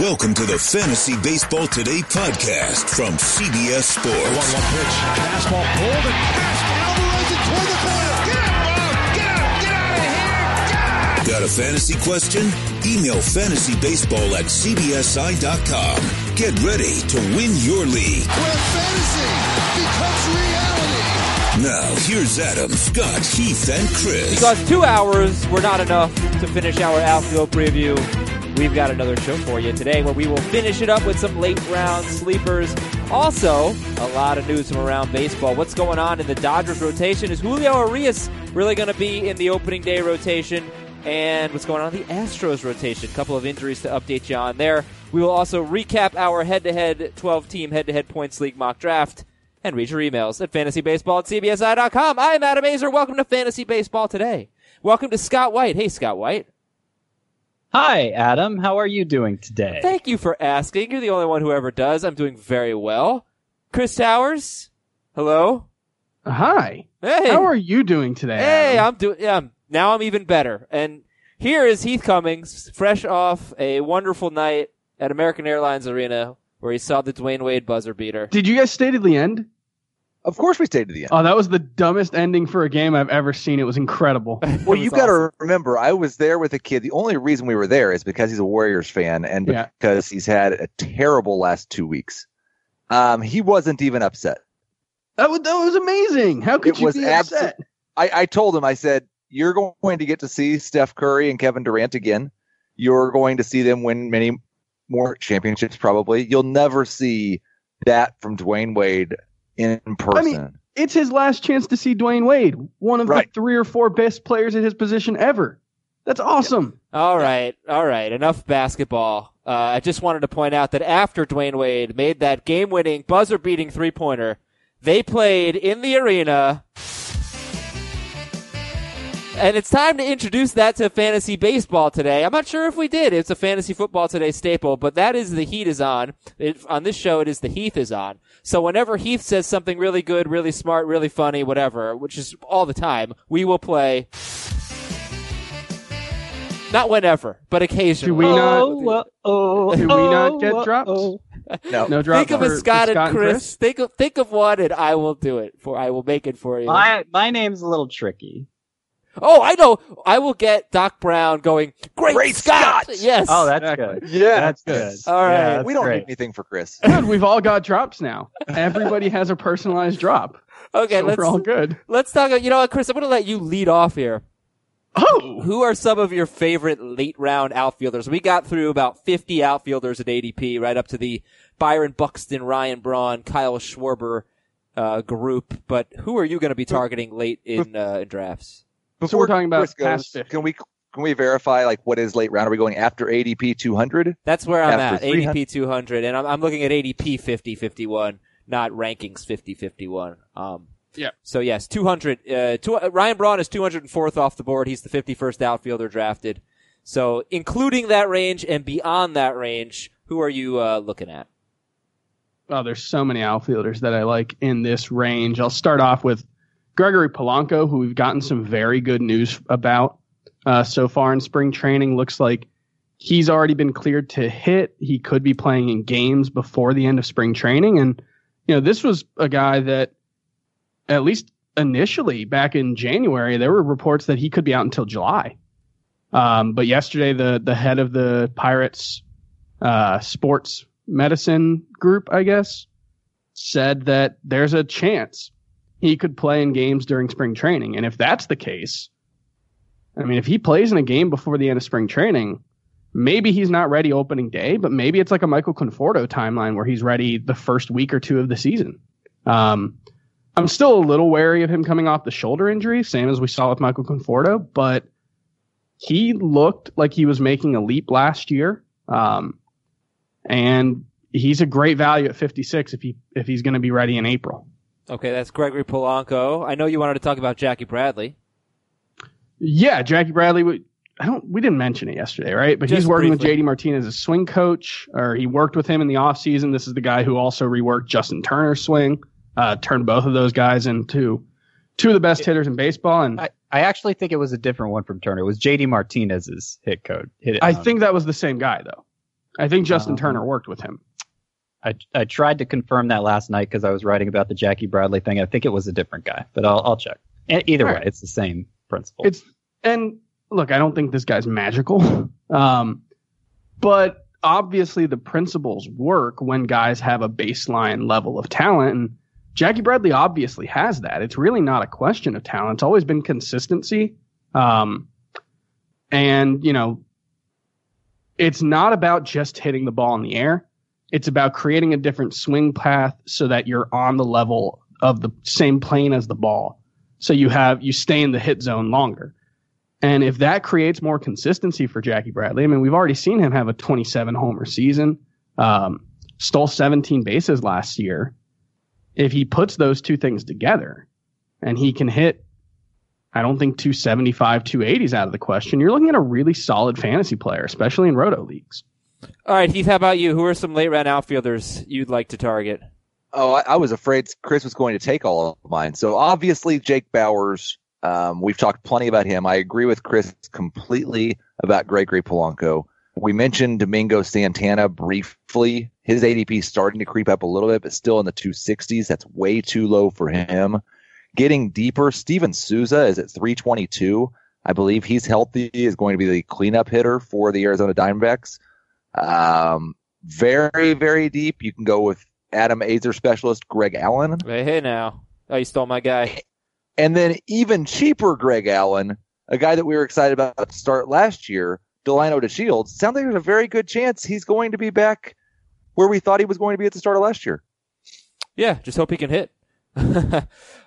Welcome to the Fantasy Baseball Today podcast from CBS Sports. 1 1 pitch. Fastball pulled and passed. Alvarez it toward the corner. Get out, Get out! Get out of here! Get Got a fantasy question? Email fantasybaseball at cbsi.com. Get ready to win your league. Where fantasy becomes reality. Now, here's Adam, Scott, Heath, and Chris. Because two hours were not enough to finish our outfield preview. We've got another show for you today where we will finish it up with some late round sleepers. Also, a lot of news from around baseball. What's going on in the Dodgers rotation? Is Julio Urias really going to be in the opening day rotation? And what's going on in the Astros rotation? A couple of injuries to update you on there. We will also recap our head to head 12 team head to head points league mock draft and read your emails at fantasybaseball at cbsi.com. I'm Adam Aizer. Welcome to Fantasy Baseball today. Welcome to Scott White. Hey, Scott White. Hi, Adam. How are you doing today? Thank you for asking. You're the only one who ever does. I'm doing very well. Chris Towers. Hello. Hi. Hey. How are you doing today? Hey, Adam? I'm doing. Yeah, now I'm even better. And here is Heath Cummings, fresh off a wonderful night at American Airlines Arena, where he saw the Dwyane Wade buzzer beater. Did you guys stay to the end? Of course, we stayed to the end. Oh, that was the dumbest ending for a game I've ever seen. It was incredible. well, you got to remember, I was there with a kid. The only reason we were there is because he's a Warriors fan and Yeah. because he's had a terrible last two weeks. Um, he wasn't even upset. That was that was amazing. How could It you was be abso- upset? I, I told him, I said, you're going to get to see Steph Curry and Kevin Durant again. You're going to see them win many more championships, probably. You'll never see that from Dwyane Wade in person. I mean, It's his last chance to see Dwyane Wade, one of Right. the three or four best players at his position ever. That's awesome. All right, all right. Enough basketball. Uh, I just wanted to point out that after Dwyane Wade made that game-winning, buzzer-beating three-pointer, they played in the arena. And it's time to introduce that to fantasy baseball today. I'm not sure if we did. It's a fantasy football today staple, but that is the heat is on. It, on this show, it is the Heath is on. So whenever Heath says something really good, really smart, really funny, whatever, which is all the time, we will play. Not whenever, but occasionally. Do we not- Oh, oh, Do we not get oh, drops? oh. no. No drop Think of for- a for Scott and and Chris. Think of think of one, and I will do it for. I will make it for you. My my name's a little tricky. Oh, I know. I will get Doc Brown going. Great, Great Scott! Scott! Yes. Oh, that's Exactly. good. Yeah. That's good. All right. Yeah, we don't great. need anything for Chris. Good. We've all got drops now. Everybody has a personalized drop. okay. so let's we're all good. let's talk. You know what, Chris? I'm going to let you lead off here. Oh, Who are some of your favorite late round outfielders? We got through about 50 outfielders at ADP, right up to the Byron Buxton, Ryan Braun, Kyle Schwarber uh, group. But who are you going to be targeting late in, uh, in drafts? So we're talking about Chris goes, past 50. can we can we verify like what is late round? Are we going after ADP 200? That's where I'm After at. 300 ADP 200, and I'm, I'm looking at ADP 50 51, not rankings 50 51. Um, Yeah. So yes, 200. Uh, two, uh, Ryan Braun is 204th off the board. He's the 51st outfielder drafted. So including that range and beyond that range, who are you uh, looking at? Oh, there's so many outfielders that I like in this range. I'll start off with Gregory Polanco, who we've gotten some very good news about uh, so far in spring training. Looks like he's already been cleared to hit. He could be playing in games before the end of spring training. And, you know, this was a guy that, at least initially back in January, there were reports that he could be out until July. Um, but yesterday, the, the head of the Pirates uh, sports medicine group, I guess, said that there's a chance he could play in games during spring training. And if that's the case, I mean, if he plays in a game before the end of spring training, maybe he's not ready opening day, but maybe it's like a Michael Conforto timeline where he's ready the first week or two of the season. Um, I'm still a little wary of him coming off the shoulder injury, same as we saw with Michael Conforto, but he looked like he was making a leap last year. Um, and he's a great value at 56 if he if he's going to be ready in April. Okay, that's Gregory Polanco. I know you wanted to talk about Jackie Bradley. Yeah, Jackie Bradley. We, I don't. We didn't mention it yesterday, right? But he's working briefly. with JD Martinez as a swing coach, or he worked with him in the offseason. This is the guy who also reworked Justin Turner's swing, uh, turned both of those guys into two of the best hitters in baseball. And I, I, I actually think it was a different one from Turner. It was JD Martinez's hit code. Hit it I um, think that was the same guy though. I think Justin Um, Turner worked with him. I I tried to confirm that last night because I was writing about the Jackie Bradley thing. I think it was a different guy, but I'll I'll check. Either All way, it's the same principle. It's and look, I don't think this guy's magical, um, but obviously the principles work when guys have a baseline level of talent, and Jackie Bradley obviously has that. It's really not a question of talent; it's always been consistency, um, and you know, it's not about just hitting the ball in the air. It's about creating a different swing path so that you're on the level of the same plane as the ball. So you have you stay in the hit zone longer. And if that creates more consistency for Jackie Bradley, I mean, we've already seen him have a 27 homer season, um, stole 17 bases last year. If he puts those two things together and he can hit, I don't think 275, 280 is out of the question. You're looking at a really solid fantasy player, especially in roto leagues. All right, Heath, how about you? Who are some late round outfielders you'd like to target? Oh, I, I was afraid Chris was going to take all of mine. So obviously, Jake Bauers. Um, we've talked plenty about him. I agree with Chris completely about Gregory Polanco. We mentioned Domingo Santana briefly. His ADP is starting to creep up a little bit, but still in the 260s. That's way too low for him. Getting deeper, Steven Souza is at 322. I believe he's healthy, is going to be the cleanup hitter for the Arizona Diamondbacks. Um, very, very deep. You can go with Adam Aizer specialist Greg Allen. Hey, hey now. Oh, you stole my guy. And then even cheaper Greg Allen, a guy that we were excited about to start last year, Delino DeShields. Sounds like there's a very good chance he's going to be back where we thought he was going to be at the start of last year. Yeah, just hope he can hit.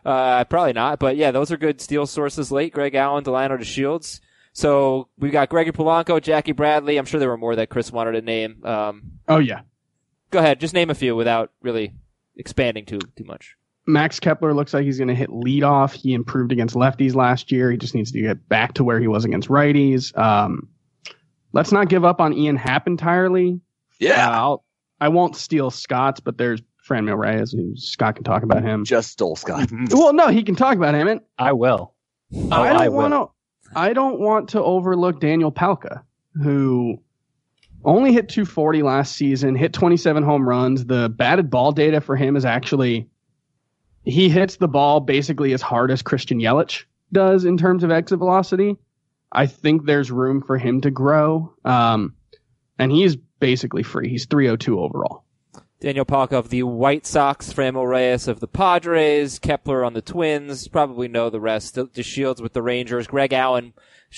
uh, probably not, but yeah, those are good steal sources late. Greg Allen, Delino DeShields. So we've got Gregory Polanco, Jackie Bradley. I'm sure there were more that Chris wanted to name. Um, Oh, yeah. go ahead, just name a few without really expanding too too much. Max Kepler looks like he's going to hit leadoff. He improved against lefties last year. He just needs to get back to where he was against righties. Um, let's not give up on Ian Happ entirely. Uh, I'll, I won't steal Scott's, but there's Franmil Reyes. and Scott can talk about him. just stole Scott. Well, no, he can talk about him. And I will. Oh, I I don't want to. I don't want to overlook Daniel Palka, who only hit 240 last season, hit 27 home runs. The batted ball data for him is actually he hits the ball basically as hard as Christian Yelich does in terms of exit velocity. I think there's room for him to grow, um, and he's basically free. He's 302 overall. Daniel Palka of the White Sox, Franmil Reyes of the Padres, Kepler on the Twins. Probably know the rest. The, the Shields with the Rangers. Greg Allen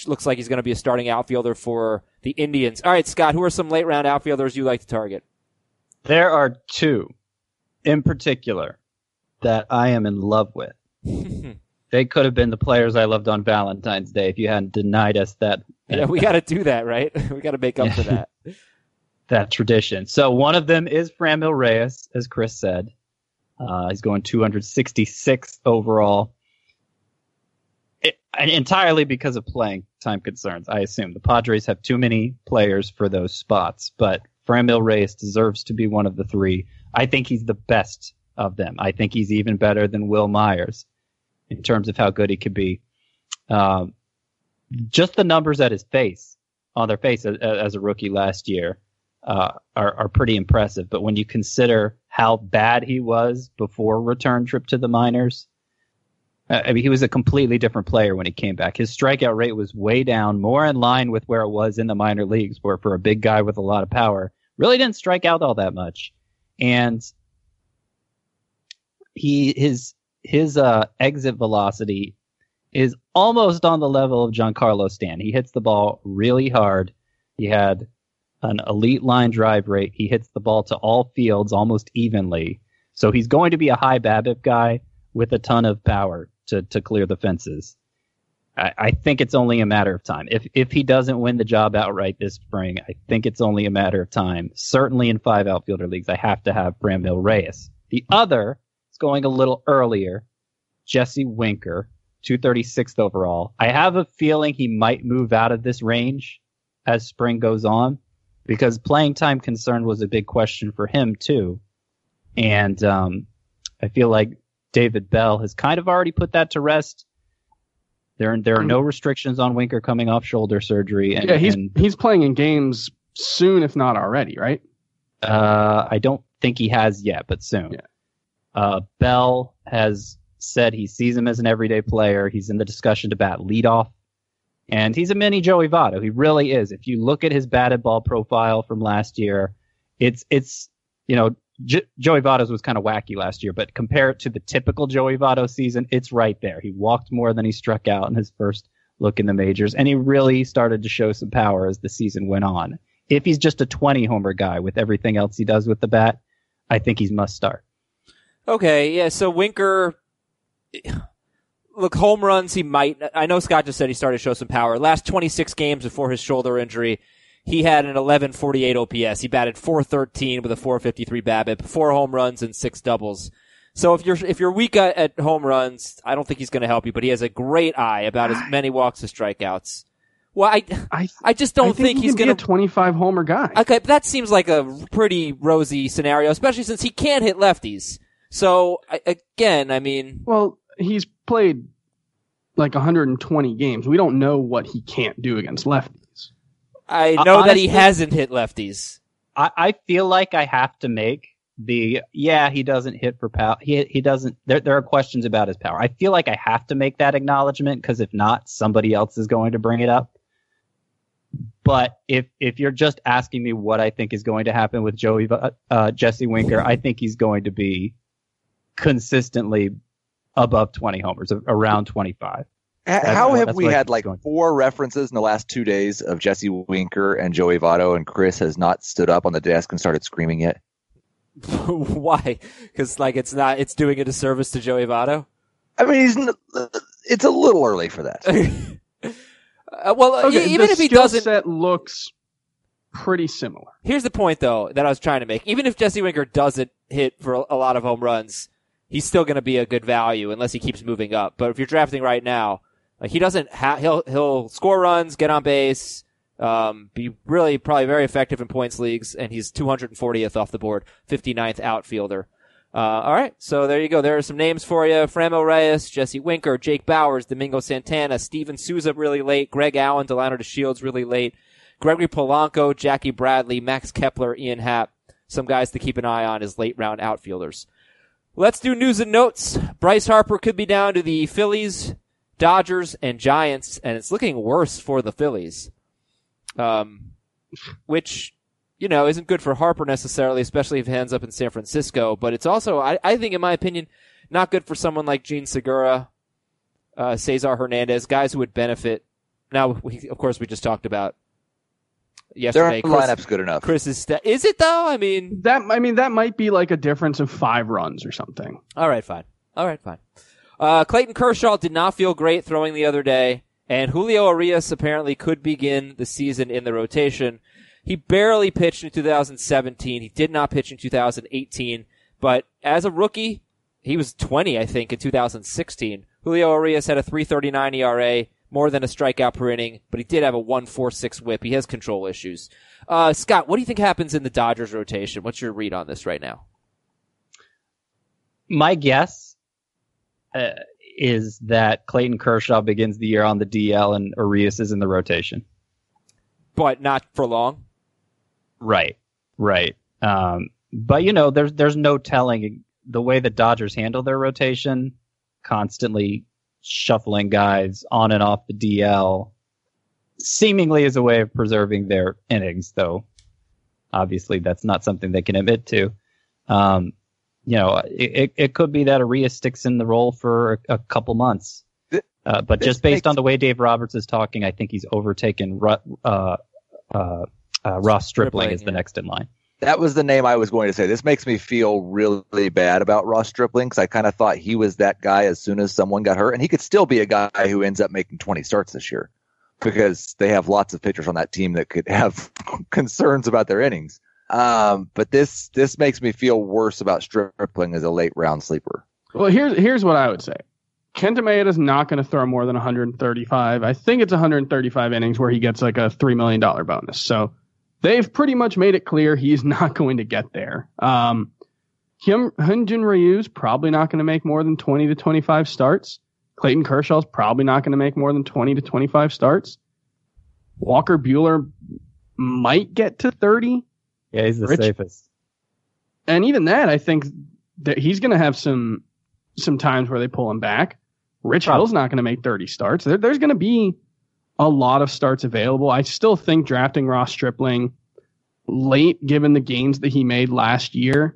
looks like he's going to be a starting outfielder for the Indians. All right, Scott, who are some late round outfielders you like to target? There are two in particular that I am in love with. They could have been the players I loved on Valentine's Day if you hadn't denied us that yeah, we got to do that, right? we got to make up for that. That tradition. So one of them is Franmil Reyes, as Chris said. Uh, he's going 266 overall. It, entirely because of playing time concerns, I assume. The Padres have too many players for those spots, but Franmil Reyes deserves to be one of the three. I think he's the best of them. I think he's even better than Wil Myers in terms of how good he could be. Um, just the numbers at his face, on their face as, as a rookie last year, uh, are, are pretty impressive. But when you consider how bad he was before return trip to the minors, uh, I mean, he was a completely different player when he came back. His strikeout rate was way down, more in line with where it was in the minor leagues, where for a big guy with a lot of power, really didn't strike out all that much. And he his his uh, exit velocity is almost on the level of Giancarlo Stan. He hits the ball really hard. He had an elite line drive rate. He hits the ball to all fields almost evenly. So he's going to be a high BABIP guy with a ton of power to, to clear the fences. I, I think it's only a matter of time. If if he doesn't win the job outright this spring, I think it's only a matter of time. Certainly in five outfielder leagues, I have to have Franmil Reyes. The other is going a little earlier, Jesse Winker, 236th overall. I have a feeling he might move out of this range as spring goes on because playing time concern was a big question for him too. And um, I feel like David Bell has kind of already put that to rest. There, there are no restrictions on Winker coming off shoulder surgery. And, yeah, he's and he's playing in games soon, if not already, right? Uh, I don't think he has yet, but soon. Yeah. Uh, Bell has said he sees him as an everyday player. He's in the discussion to bat leadoff. And he's a mini Joey Votto. He really is. If you look at his batted ball profile from last year, it's, it's, you know, J- Joey Votto's was kind of wacky last year, but compare it to the typical Joey Votto season, it's right there. He walked more than he struck out in his first look in the majors, and he really started to show some power as the season went on. If he's just a 20 homer guy with everything else he does with the bat, I think he's must start. Okay, yeah. So Winker, look, home runs he might. I know Scott just said he started to show some power. Last 26 games before his shoulder injury, he had an 1148 OPS. He batted 413 with a 453 BABIP, four home runs and six doubles. So if you're if you're weak at, at home runs, I don't think he's going to help you. But he has a great eye about as many walks as strikeouts. Well, I I I just don't I think, he he's going be a 25 homer guy. Okay, but that seems like a pretty rosy scenario, especially since he can't hit lefties. So I, again, I mean, Well, he's played like 120 games. We don't know what he can't do against lefties. I know that he honestly- hasn't hit lefties. I, I feel like I have to make the yeah he doesn't hit for power he he doesn't there there are questions about his power I feel like I have to make that acknowledgement because if not somebody else is going to bring it up but if if you're just asking me what I think is going to happen with Joey Va- uh, Jesse Winker I think he's going to be consistently above 20 homers around 25 H- How have we had like going- four references in the last two days of Jesse Winker and Joey Votto, and Chris has not stood up on the desk and started screaming yet? Why? Because like it's not, it's doing a disservice to Joey Votto. I mean, he's n- it's a little early for that. Uh, well, Okay, even if he doesn't, set looks pretty similar. here's the point though that I was trying to make. Even if Jesse Winker doesn't hit for a- a lot of home runs, he's still going to be a good value unless he keeps moving up. But if you're drafting right now, like he doesn't have, he'll he'll score runs, get on base, um, be really probably very effective in points leagues, and he's 240th off the board, 59th outfielder. Uh, all right, so there you go. There are some names for you: Franmil Reyes, Jesse Winker, Jake Bauers, Domingo Santana, Steven Souza really late, Greg Allen, Delino DeShields really late, Gregory Polanco, Jackie Bradley, Max Kepler, Ian Happ. Some guys to keep an eye on as late round outfielders. Let's do news and notes. Bryce Harper could be down to the Phillies, Dodgers, and Giants, and it's looking worse for the Phillies. Um, which, you know, isn't good for Harper necessarily, especially if he ends up in San Francisco. But it's also, I, I think, in my opinion, not good for someone like Jean Segura, uh, Cesar Hernandez, guys who would benefit. Now, we, of course, we just talked about Their yesterday. Chris, lineup's good enough. Chris is, sta- is it though? I mean, That I mean, that might be like a difference of five runs or something. All right, fine. All right, fine. Uh, Clayton Kershaw did not feel great throwing the other day, and Julio Urias apparently could begin the season in the rotation. He barely pitched in 2017. He did not pitch in 2018, but as a rookie, he was 20, I think, in 2016. Julio Urias had a 339 ERA, more than a strikeout per inning, but he did have a 146 whip. He has control issues. Uh, Scott, what do you think happens in the Dodgers rotation? What's your read on this right now? my guess uh, is that Clayton Kershaw begins the year on the DL and Urias is in the rotation. But not for long. Right, right. Um, but you know, there's there's no telling the way the Dodgers handle their rotation, constantly shuffling guys on and off the DL, seemingly as a way of preserving their innings. Though, obviously, that's not something they can admit to. Um, you know, it, it, it could be that Urias sticks in the role for a, a couple months. Uh, but this just based makes- on the way Dave Roberts is talking, I think he's overtaken Ru- uh, uh, uh, Ross Stripling, Stripling, is the yeah. next in line. That was the name I was going to say. This makes me feel really bad about Ross Stripling because I kind of thought he was that guy as soon as someone got hurt, and he could still be a guy who ends up making 20 starts this year because they have lots of pitchers on that team that could have concerns about their innings. Um, but this this makes me feel worse about Stripling as a late round sleeper. Well, here's here's what I would say. Kenta is not going to throw more than 135. I think it's 135 innings where he gets like a three million dollar bonus. So they've pretty much made it clear he's not going to get there. Um, Hyun Hyunjin Ryu's probably not going to make more than 20 to 25 starts. Clayton Kershaw's probably not going to make more than 20 to 25 starts. Walker Buehler might get to 30. Yeah, he's the Rich- safest. And even that, I think that he's going to have some some times where they pull him back. Rich Probably. Hill's not going to make 30 starts. There, there's going to be a lot of starts available. I still think drafting Ross Stripling late, given the gains that he made last year,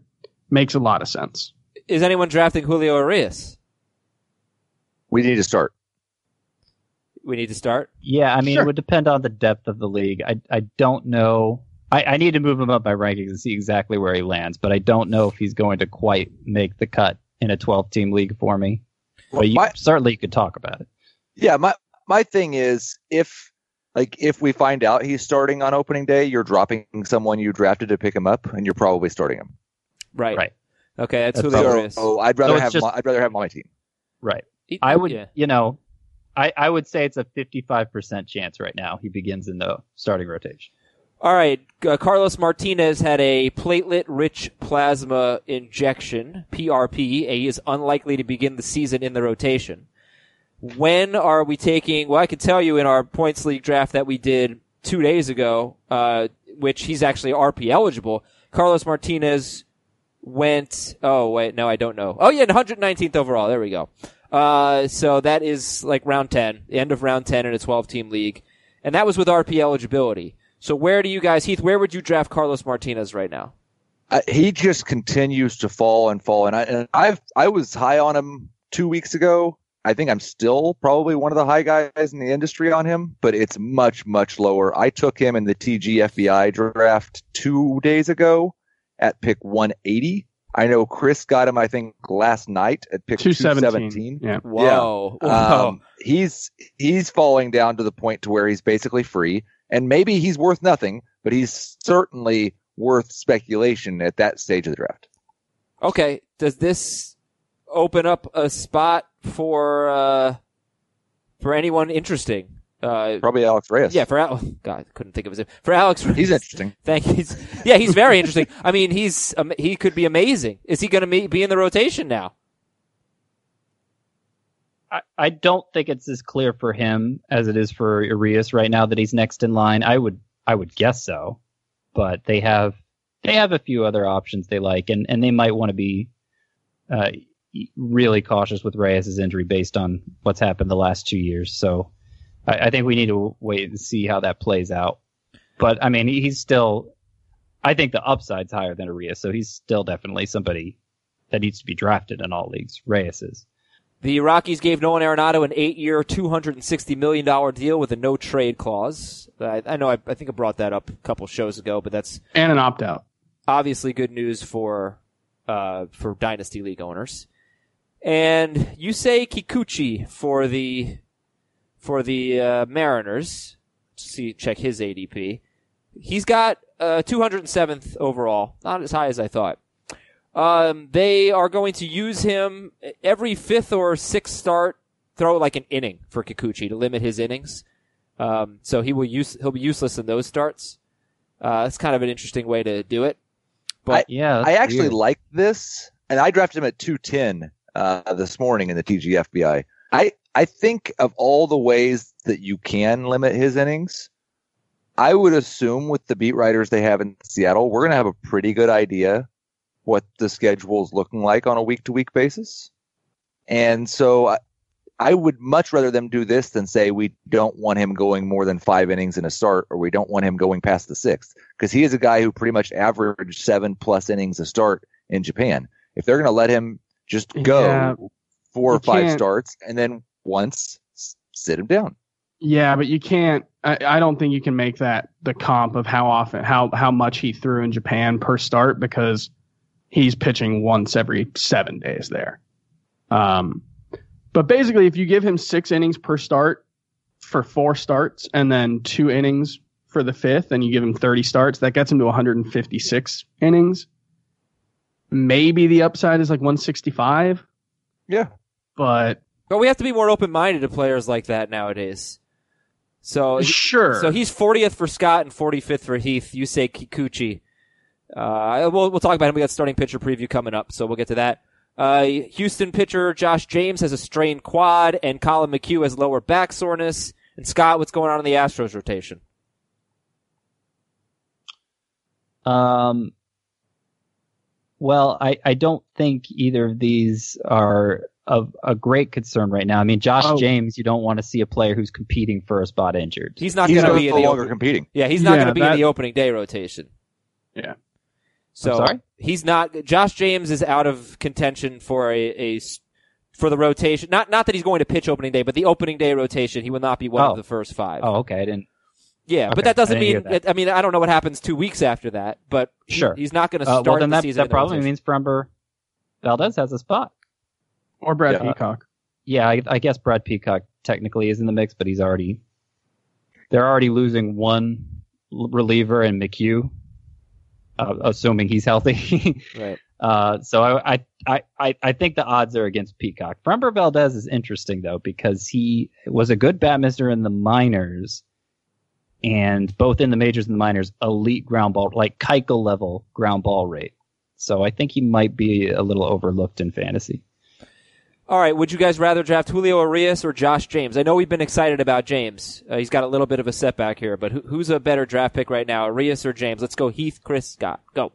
makes a lot of sense. Is anyone drafting Julio Urias? We need to start. We need to start. Yeah, I mean, Sure. it would depend on the depth of the league. I I don't know. I, I need to move him up by rankings and see exactly where he lands, but I don't know if he's going to quite make the cut in a 12 team league for me. But you, my- certainly you could talk about it. Yeah, my my thing is if like if we find out he's starting on opening day, you're dropping someone you drafted to pick him up, and you're probably starting him. Right. Right. Okay, that's, That's Julio So, Urias. so I'd rather So have just- my, I'd rather have him on my team. Right. I would, yeah. you know, I, I would say it's a 55% chance right now he begins in the starting rotation. All right, uh, Carlos Martinez had a platelet-rich plasma injection (PRP). He is unlikely to begin the season in the rotation. When are we taking? Well, I can tell you in our points league draft that we did two days ago, uh, which he's actually RP eligible. Carlos Martinez went. Oh wait, no, I don't know. Oh yeah, 119th overall. There we go. Uh, so that is like round 10, the end of round 10 in a 12-team league, and that was with RP eligibility. So where do you guys, Heath? Where would you draft Carlos Martinez right now? Uh, he just continues to fall and fall, and I and I've I was high on him two weeks ago. I think I'm still probably one of the high guys in the industry on him, but it's much much lower. I took him in the TG FBI draft two days ago at pick 180. I know Chris got him. I think last night at pick 217. 217. Yeah. Whoa, Whoa. Um, he's he's falling down to the point to where he's basically free, and maybe he's worth nothing, but he's certainly worth speculation at that stage of the draft. okay. Does this open up a spot for uh, for anyone interesting? Uh, Probably Alex Reyes. yeah, for Al- God, couldn't think of his name. For Alex, he's interesting. Thank you. He's- Yeah, he's very interesting. I mean, he's um, he could be amazing. Is he going to be in the rotation now? I, I don't think it's as clear for him as it is for Urias right now that he's next in line. I would I would guess so, but they have they have a few other options they like, and and they might want to be uh, really cautious with Reyes' injury based on what's happened the last two years. So I, I think we need to wait and see how that plays out. But I mean, he's still. I think the upside's higher than Urias, so he's still definitely somebody that needs to be drafted in all leagues. Reyes is. The Rockies gave Nolan Arenado an eight-year, two hundred and sixty million dollar deal with a no-trade clause. I, I know. I, I think I brought that up a couple shows ago, but that's And an opt out. obviously good news for uh, for dynasty league owners. And you say Kikuchi for the for the uh, Mariners. See, check his ADP. He's got uh, 207th overall, not as high as I thought. Um, they are going to use him every fifth or sixth start. Throw like an inning for Kikuchi to limit his innings. Um, so he will use he'll be useless in those starts. Uh, it's kind of an interesting way to do it. But Yeah, I actually weird. like this, and I drafted him at 210 uh, this morning in the TGFBI. I I think of all the ways that you can limit his innings, I would assume with the beat writers they have in Seattle, we're going to have a pretty good idea what the schedule is looking like on a week to week basis. And so I, I would much rather them do this than say we don't want him going more than five innings in a start or we don't want him going past the sixth because he is a guy who pretty much averaged seven plus innings a start in Japan. If they're going to let him just go Yeah. four or five can't- starts and then once sit him down. Yeah, but you can't. I, I don't think you can make that the comp of how often, how how much he threw in Japan per start because he's pitching once every seven days there. Um, but basically, if you give him six innings per start for four starts, and then two innings for the fifth, and you give him thirty starts, that gets him to 156 innings. Maybe the upside is like 165, Yeah. but but we have to be more open-minded to players like that nowadays. So sure. So he's 40th for Scott and 45th for Heath. You say Kikuchi. Uh, we'll, we'll talk about him. We got starting pitcher preview coming up, so we'll get to that. Uh, Houston pitcher Josh James has a strained quad, and Collin McHugh has lower back soreness. And Scott, what's going on in the Astros rotation? Um, well, I, I don't think either of these are of a great concern right now. I mean, Josh Oh. James, you don't want to see a player who's competing for a spot injured. He's not going to no be in the longer open- competing. Yeah, he's not Yeah, going to be in the opening day rotation. Yeah. So I'm sorry? he's not. Josh James is out of contention for a, a s- for the rotation. Not not that he's going to pitch opening day, but the opening day rotation, he will not be one Oh. of the first five. Oh, okay. I didn't. Yeah, okay, but that doesn't I mean. that. I mean, I don't know what happens two weeks after that, but he- Sure. he's not going to Uh, start well, then the that, season. that probably means Framber Valdez has a spot. Or Brad Yeah. Peacock. Yeah, I, I guess Brad Peacock technically is in the mix, but he's already they're already losing one reliever in McHugh, uh, assuming he's healthy. right. uh, so I, I I I I think the odds are against Peacock. Framber Valdez is interesting though because he was a good bat mister in the minors, and both in the majors and the minors, elite ground ball like Keuchel level ground ball rate. So I think he might be a little overlooked in fantasy. All right. Would you guys rather draft Julio Urias or Josh James? I know we've been excited about James. Uh, he's got a little bit of a setback here, but who, who's a better draft pick right now, Arias or James? Let's go Heath, Chris, Scott. Go.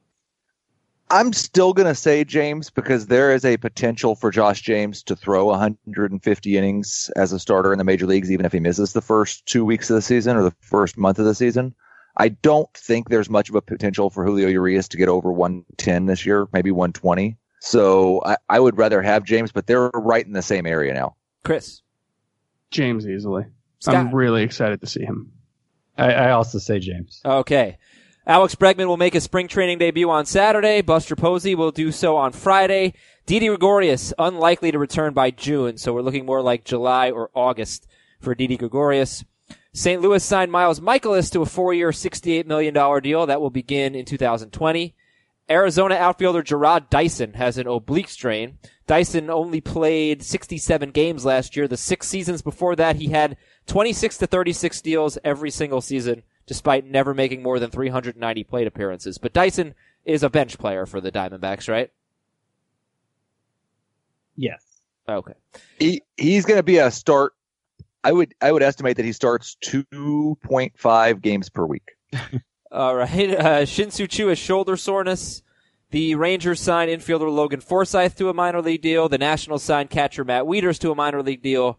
I'm still going to say James because there is a potential for Josh James to throw 150 innings as a starter in the major leagues, even if he misses the first two weeks of the season or the first month of the season. I don't think there's much of a potential for Julio Urias to get over 110 this year, maybe 120. So I, I would rather have James, but they're right in the same area now. Chris. James easily. Scott. I'm really excited to see him. I, I also say James. Okay. Alex Bregman will make his spring training debut on Saturday. Buster Posey will do so on Friday. Didi Gregorius, unlikely to return by June, so we're looking more like July or August for Didi Gregorius. St. Louis signed Miles Mikolas to a four-year, $68 million deal that will begin in 2020. Arizona outfielder Jarrod Dyson has an oblique strain. Dyson only played 67 games last year. The six seasons before that, he had 26 to 36 deals every single season, despite never making more than 390 plate appearances. But Dyson is a bench player for the Diamondbacks, right? Yes. Okay. He he's going to be a start. I would I would estimate that he starts 2.5 games per week. All right. Uh, Shin-Soo Choo has shoulder soreness. The Rangers signed infielder Logan Forsythe to a minor league deal. The Nationals signed catcher Matt Wieters to a minor league deal.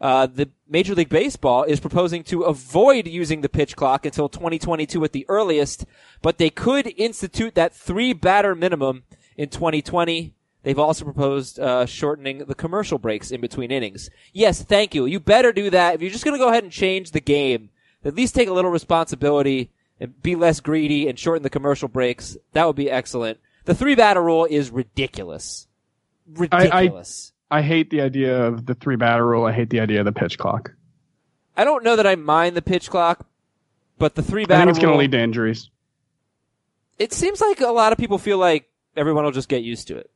Uh, the Major League Baseball is proposing to avoid using the pitch clock until 2022 at the earliest, but they could institute that three batter minimum in 2020. They've also proposed uh, shortening the commercial breaks in between innings. Yes, thank you. You better do that. If you're just going to go ahead and change the game, at least take a little responsibility and be less greedy and shorten the commercial breaks. That would be excellent. The three batter rule is ridiculous. Ridiculous. I hate the idea of the three batter rule. I hate the idea of the pitch clock. I, don't know that I mind the pitch clock, but the three batter. I batter think it's going to lead to injuries. it seems like a lot of people feel like everyone will just get used to it.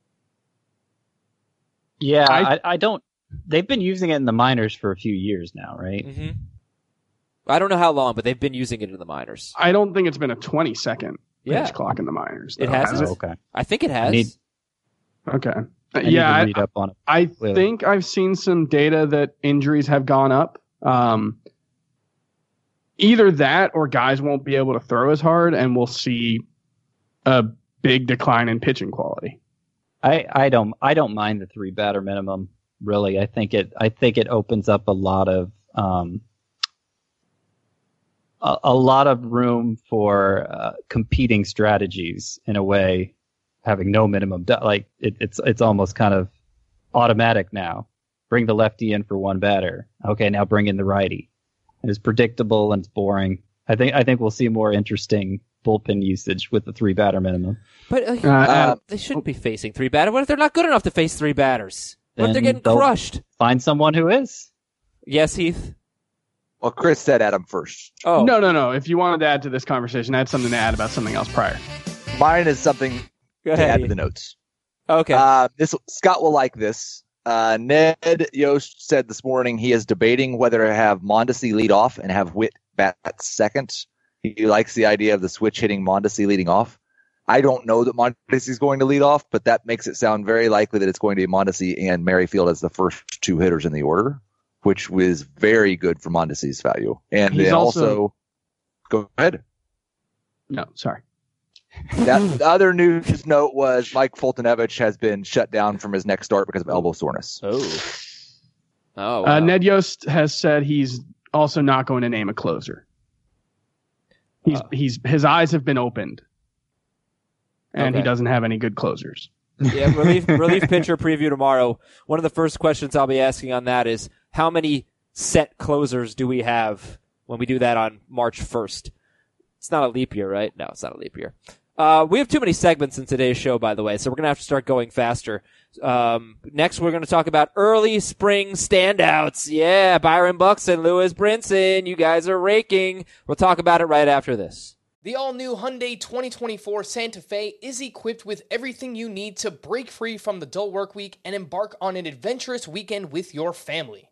Yeah, I- I, I don't. They've been using it in the minors for a few years now, right? Mm-hmm. I don't know how long, but they've been using it in the minors. I don't think it's been a 20 second pitch Yeah. clock in the minors. It hasn't? has Oh, okay. I think it has. need- Okay. Uh, I yeah, I, up on it. I Clearly. think I've seen some data that injuries have gone up. Um, either that or guys won't be able to throw as hard, and we'll see a big decline in pitching quality. I, I don't I don't mind the three batter minimum. Really, I think it I think it opens up a lot of um, a, a lot of room for uh, competing strategies in a way, having no minimum. du- Like it, it's it's almost kind of automatic now. Bring the lefty in for one batter. Okay, now bring in the righty. And it's predictable and it's boring. I think I think we'll see more interesting bullpen usage with the three batter minimum. But uh, Uh, Uh, they shouldn't be facing three batters. What if they're not good enough to face three batters? What if they're getting crushed? Find someone who is. Yes, Heath. Well, Chris said Adam first. Oh, No, no, no. If you wanted to add to this conversation, I had something to add about something else prior. Mine is something Go to add ahead. to the notes. Okay. Uh, this Scott will like this. Uh, Ned Yost said this morning he is debating whether to have Mondesi lead off and have Whit bat second. He likes the idea of the switch hitting Mondesi leading off. I don't know that Mondesi is going to lead off, but that makes it sound very likely that it's going to be Mondesi and Merrifield as the first two hitters in the order, which was very good for Mondesi's value. And He's then also- also, go ahead. No, sorry. That the other news note was Mike Foltynewicz has been shut down from his next start because of elbow soreness. Oh. Oh. Uh. Ned Yost has said he's also not going to name a closer. He's Uh. he's his eyes have been opened, and he doesn't have any good closers. yeah, relief relief pitcher preview tomorrow. One of the first questions I'll be asking on that is how many set closers do we have when we do that on March 1st? It's not a leap year, right? No, it's not a leap year. Uh, we have too many segments in today's show, by the way, so we're gonna have to start going faster. Um, next, we're gonna talk about early spring standouts. Yeah, Byron Buxton, Lewis Brinson, you guys are raking. We'll talk about it right after this. The all new Hyundai 2024 Santa Fe is equipped with everything you need to break free from the dull work week and embark on an adventurous weekend with your family.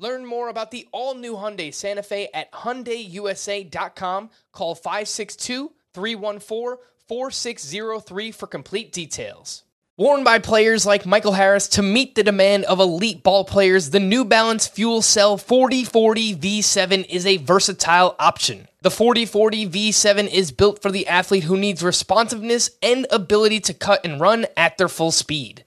Learn more about the all new Hyundai Santa Fe at HyundaiUSA.com. Call 562 314 4603 for complete details. Worn by players like Michael Harris to meet the demand of elite ball players, the New Balance Fuel Cell 4040 V7 is a versatile option. The 4040 V7 is built for the athlete who needs responsiveness and ability to cut and run at their full speed.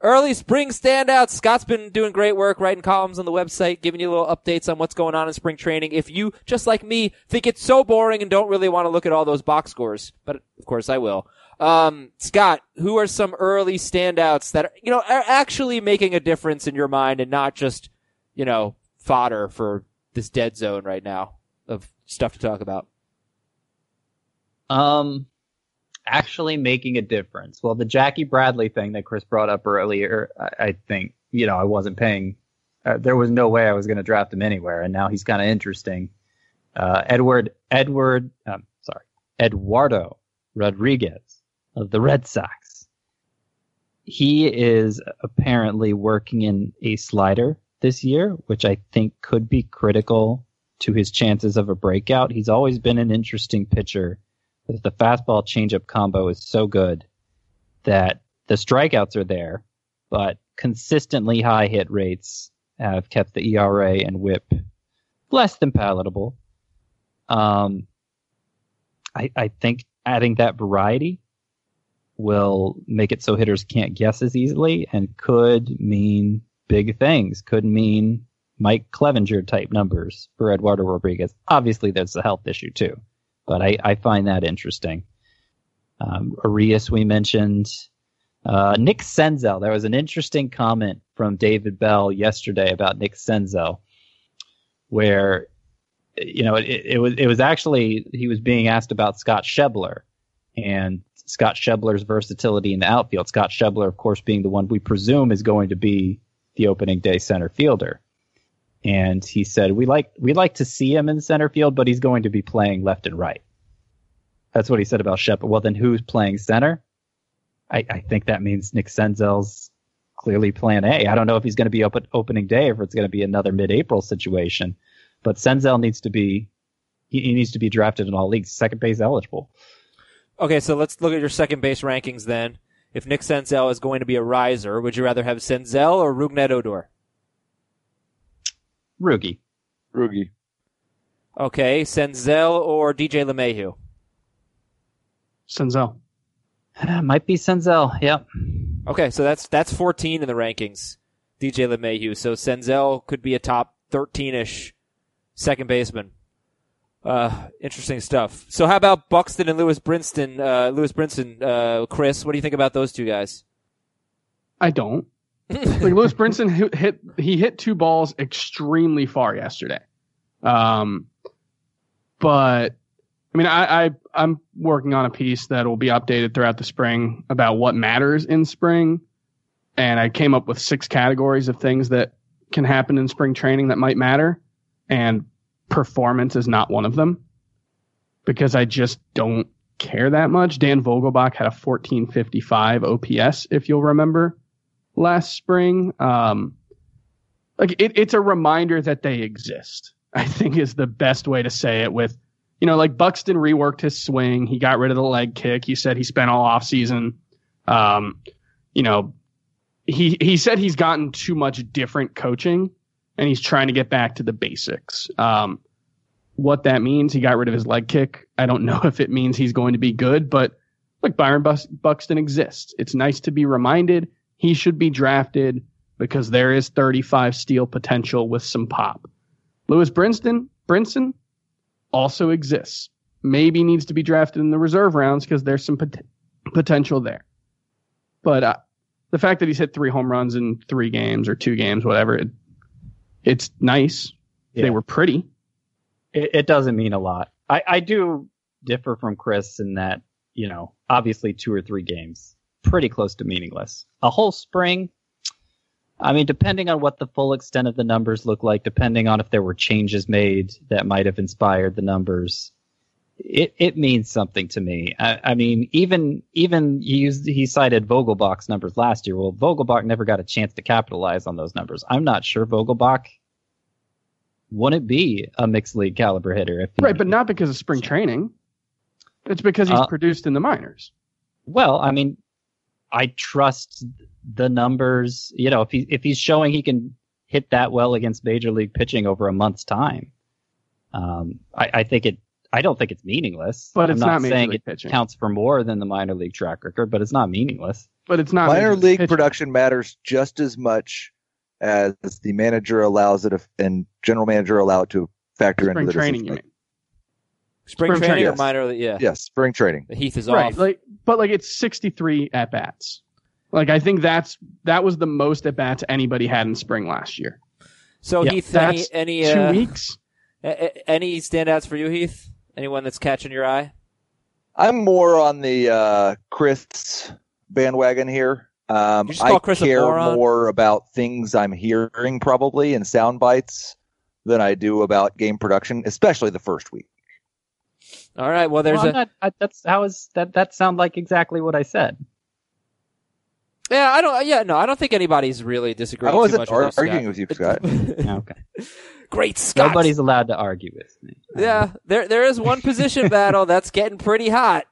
Early spring standouts. Scott's been doing great work writing columns on the website, giving you little updates on what's going on in spring training. If you, just like me, think it's so boring and don't really want to look at all those box scores, but of course I will. Um, Scott, who are some early standouts that, you know, are actually making a difference in your mind and not just, you know, fodder for this dead zone right now of stuff to talk about? Um, actually making a difference. Well, the Jackie Bradley thing that Chris brought up earlier, I, I think, you know, I wasn't paying. Uh, there was no way I was going to draft him anywhere, and now he's kind of interesting. Uh, Edward, Edward, um, sorry, Eduardo Rodriguez of the Red Sox. He is apparently working in a slider this year, which I think could be critical to his chances of a breakout. He's always been an interesting pitcher the fastball changeup combo is so good that the strikeouts are there, but consistently high hit rates have kept the ERA and WHIP less than palatable. Um, I, I think adding that variety will make it so hitters can't guess as easily and could mean big things. Could mean Mike Clevinger type numbers for Eduardo Rodriguez. Obviously, there's a health issue too but I, I find that interesting. Um, Urias, we mentioned. Uh, Nick Senzel. There was an interesting comment from David Bell yesterday about Nick Senzel, where you know it, it was it was actually he was being asked about Scott Schebler and Scott Schebler's versatility in the outfield. Scott Schebler, of course, being the one we presume is going to be the opening day center fielder and he said we like we like to see him in center field, but he's going to be playing left and right. That's what he said about Shepard. Well, then who's playing center? I, I think that means Nick Senzel's clearly Plan A. I don't know if he's going to be open opening day or if it's going to be another mid-April situation, but Senzel needs to be he, he needs to be drafted in all leagues, second base eligible. Okay, so let's look at your second base rankings then. If Nick Senzel is going to be a riser, would you rather have Senzel or Rougned Odor? Rugi. Rugi. Okay, Senzel or DJ LeMahieu? Senzel. Might be Senzel. Yep. Okay, so that's that's 14 in the rankings. DJ LeMahieu. So Senzel could be a top 13ish second baseman. Uh, interesting stuff. So how about Buxton and Lewis Brinson? Uh, Lewis Brinson, uh, Chris, what do you think about those two guys? I don't. like Lewis Brinson hit, he hit two balls extremely far yesterday. Um, but I I mean, I, I I'm working on a piece that will be updated throughout the spring about what matters in spring, and I came up with six categories of things that can happen in spring training that might matter, and performance is not one of them because I just don't care that much. Dan Vogelbach had a 1455 OPS, if you'll remember, last spring. Um, like it, it's a reminder that they exist. I think is the best way to say it. With you know, like Buxton reworked his swing. He got rid of the leg kick. He said he spent all off season. Um, you know, he he said he's gotten too much different coaching, and he's trying to get back to the basics. Um, what that means, he got rid of his leg kick. I don't know if it means he's going to be good, but like Byron Bus- Buxton exists. It's nice to be reminded he should be drafted because there is 35 steal potential with some pop. Lewis Brinson, Brinson also exists. Maybe needs to be drafted in the reserve rounds because there's some pot- potential there. But uh, the fact that he's hit three home runs in three games or two games, whatever, it, it's nice. Yeah. They were pretty. it, it doesn't mean a lot. I, I do differ from Chris in that, you know, obviously two or three games, pretty close to meaningless. A whole spring, I mean, depending on what the full extent of the numbers look like, depending on if there were changes made that might have inspired the numbers, it, it means something to me. I, I mean, even even he used, he cited Vogelbach's numbers last year. Well, Vogelbach never got a chance to capitalize on those numbers. I'm not sure Vogelbach wouldn't be a mixed league caliber hitter if Right, but not because of spring training. It's because he's Uh, produced in the minors. Well, I mean, I trust the numbers. You know, if he if he's showing he can hit that well against major league pitching over a month's time, um, I, I think it. I don't think it's meaningless. But I'm it's not, not major saying league it pitching. counts for more than the minor league track record, but it's not meaningless. But it's not Minor league pitching. production matters just as much as the manager allows it and general manager allow it to factor Spring into the training, you decision. mean? Spring, Spring training training, or yes. minor? Yeah. Yes, spring training. The Heath is Right, off. like, but like it's 63 at bats. Like I think that's that was the most at bats anybody had in spring last year. so Yeah, Heath, any That's any two uh, weeks. a- a- any standouts for you, Heath? Anyone that's catching your eye? I'm more on the uh, Chris bandwagon here. Um, You just call I care more about things I'm hearing probably in sound bites than I do about game production, especially the first week. All right. Well, there's Well, a not, I, that's how is that? That sound like exactly what I said. yeah. I don't. Uh, yeah. No, I don't think anybody's really disagreeing I wasn't much ar- with you, arguing with you, Scott. Okay, Great Scott. nobody's allowed to argue with me. Yeah, um, there there is one position battle that's getting pretty hot.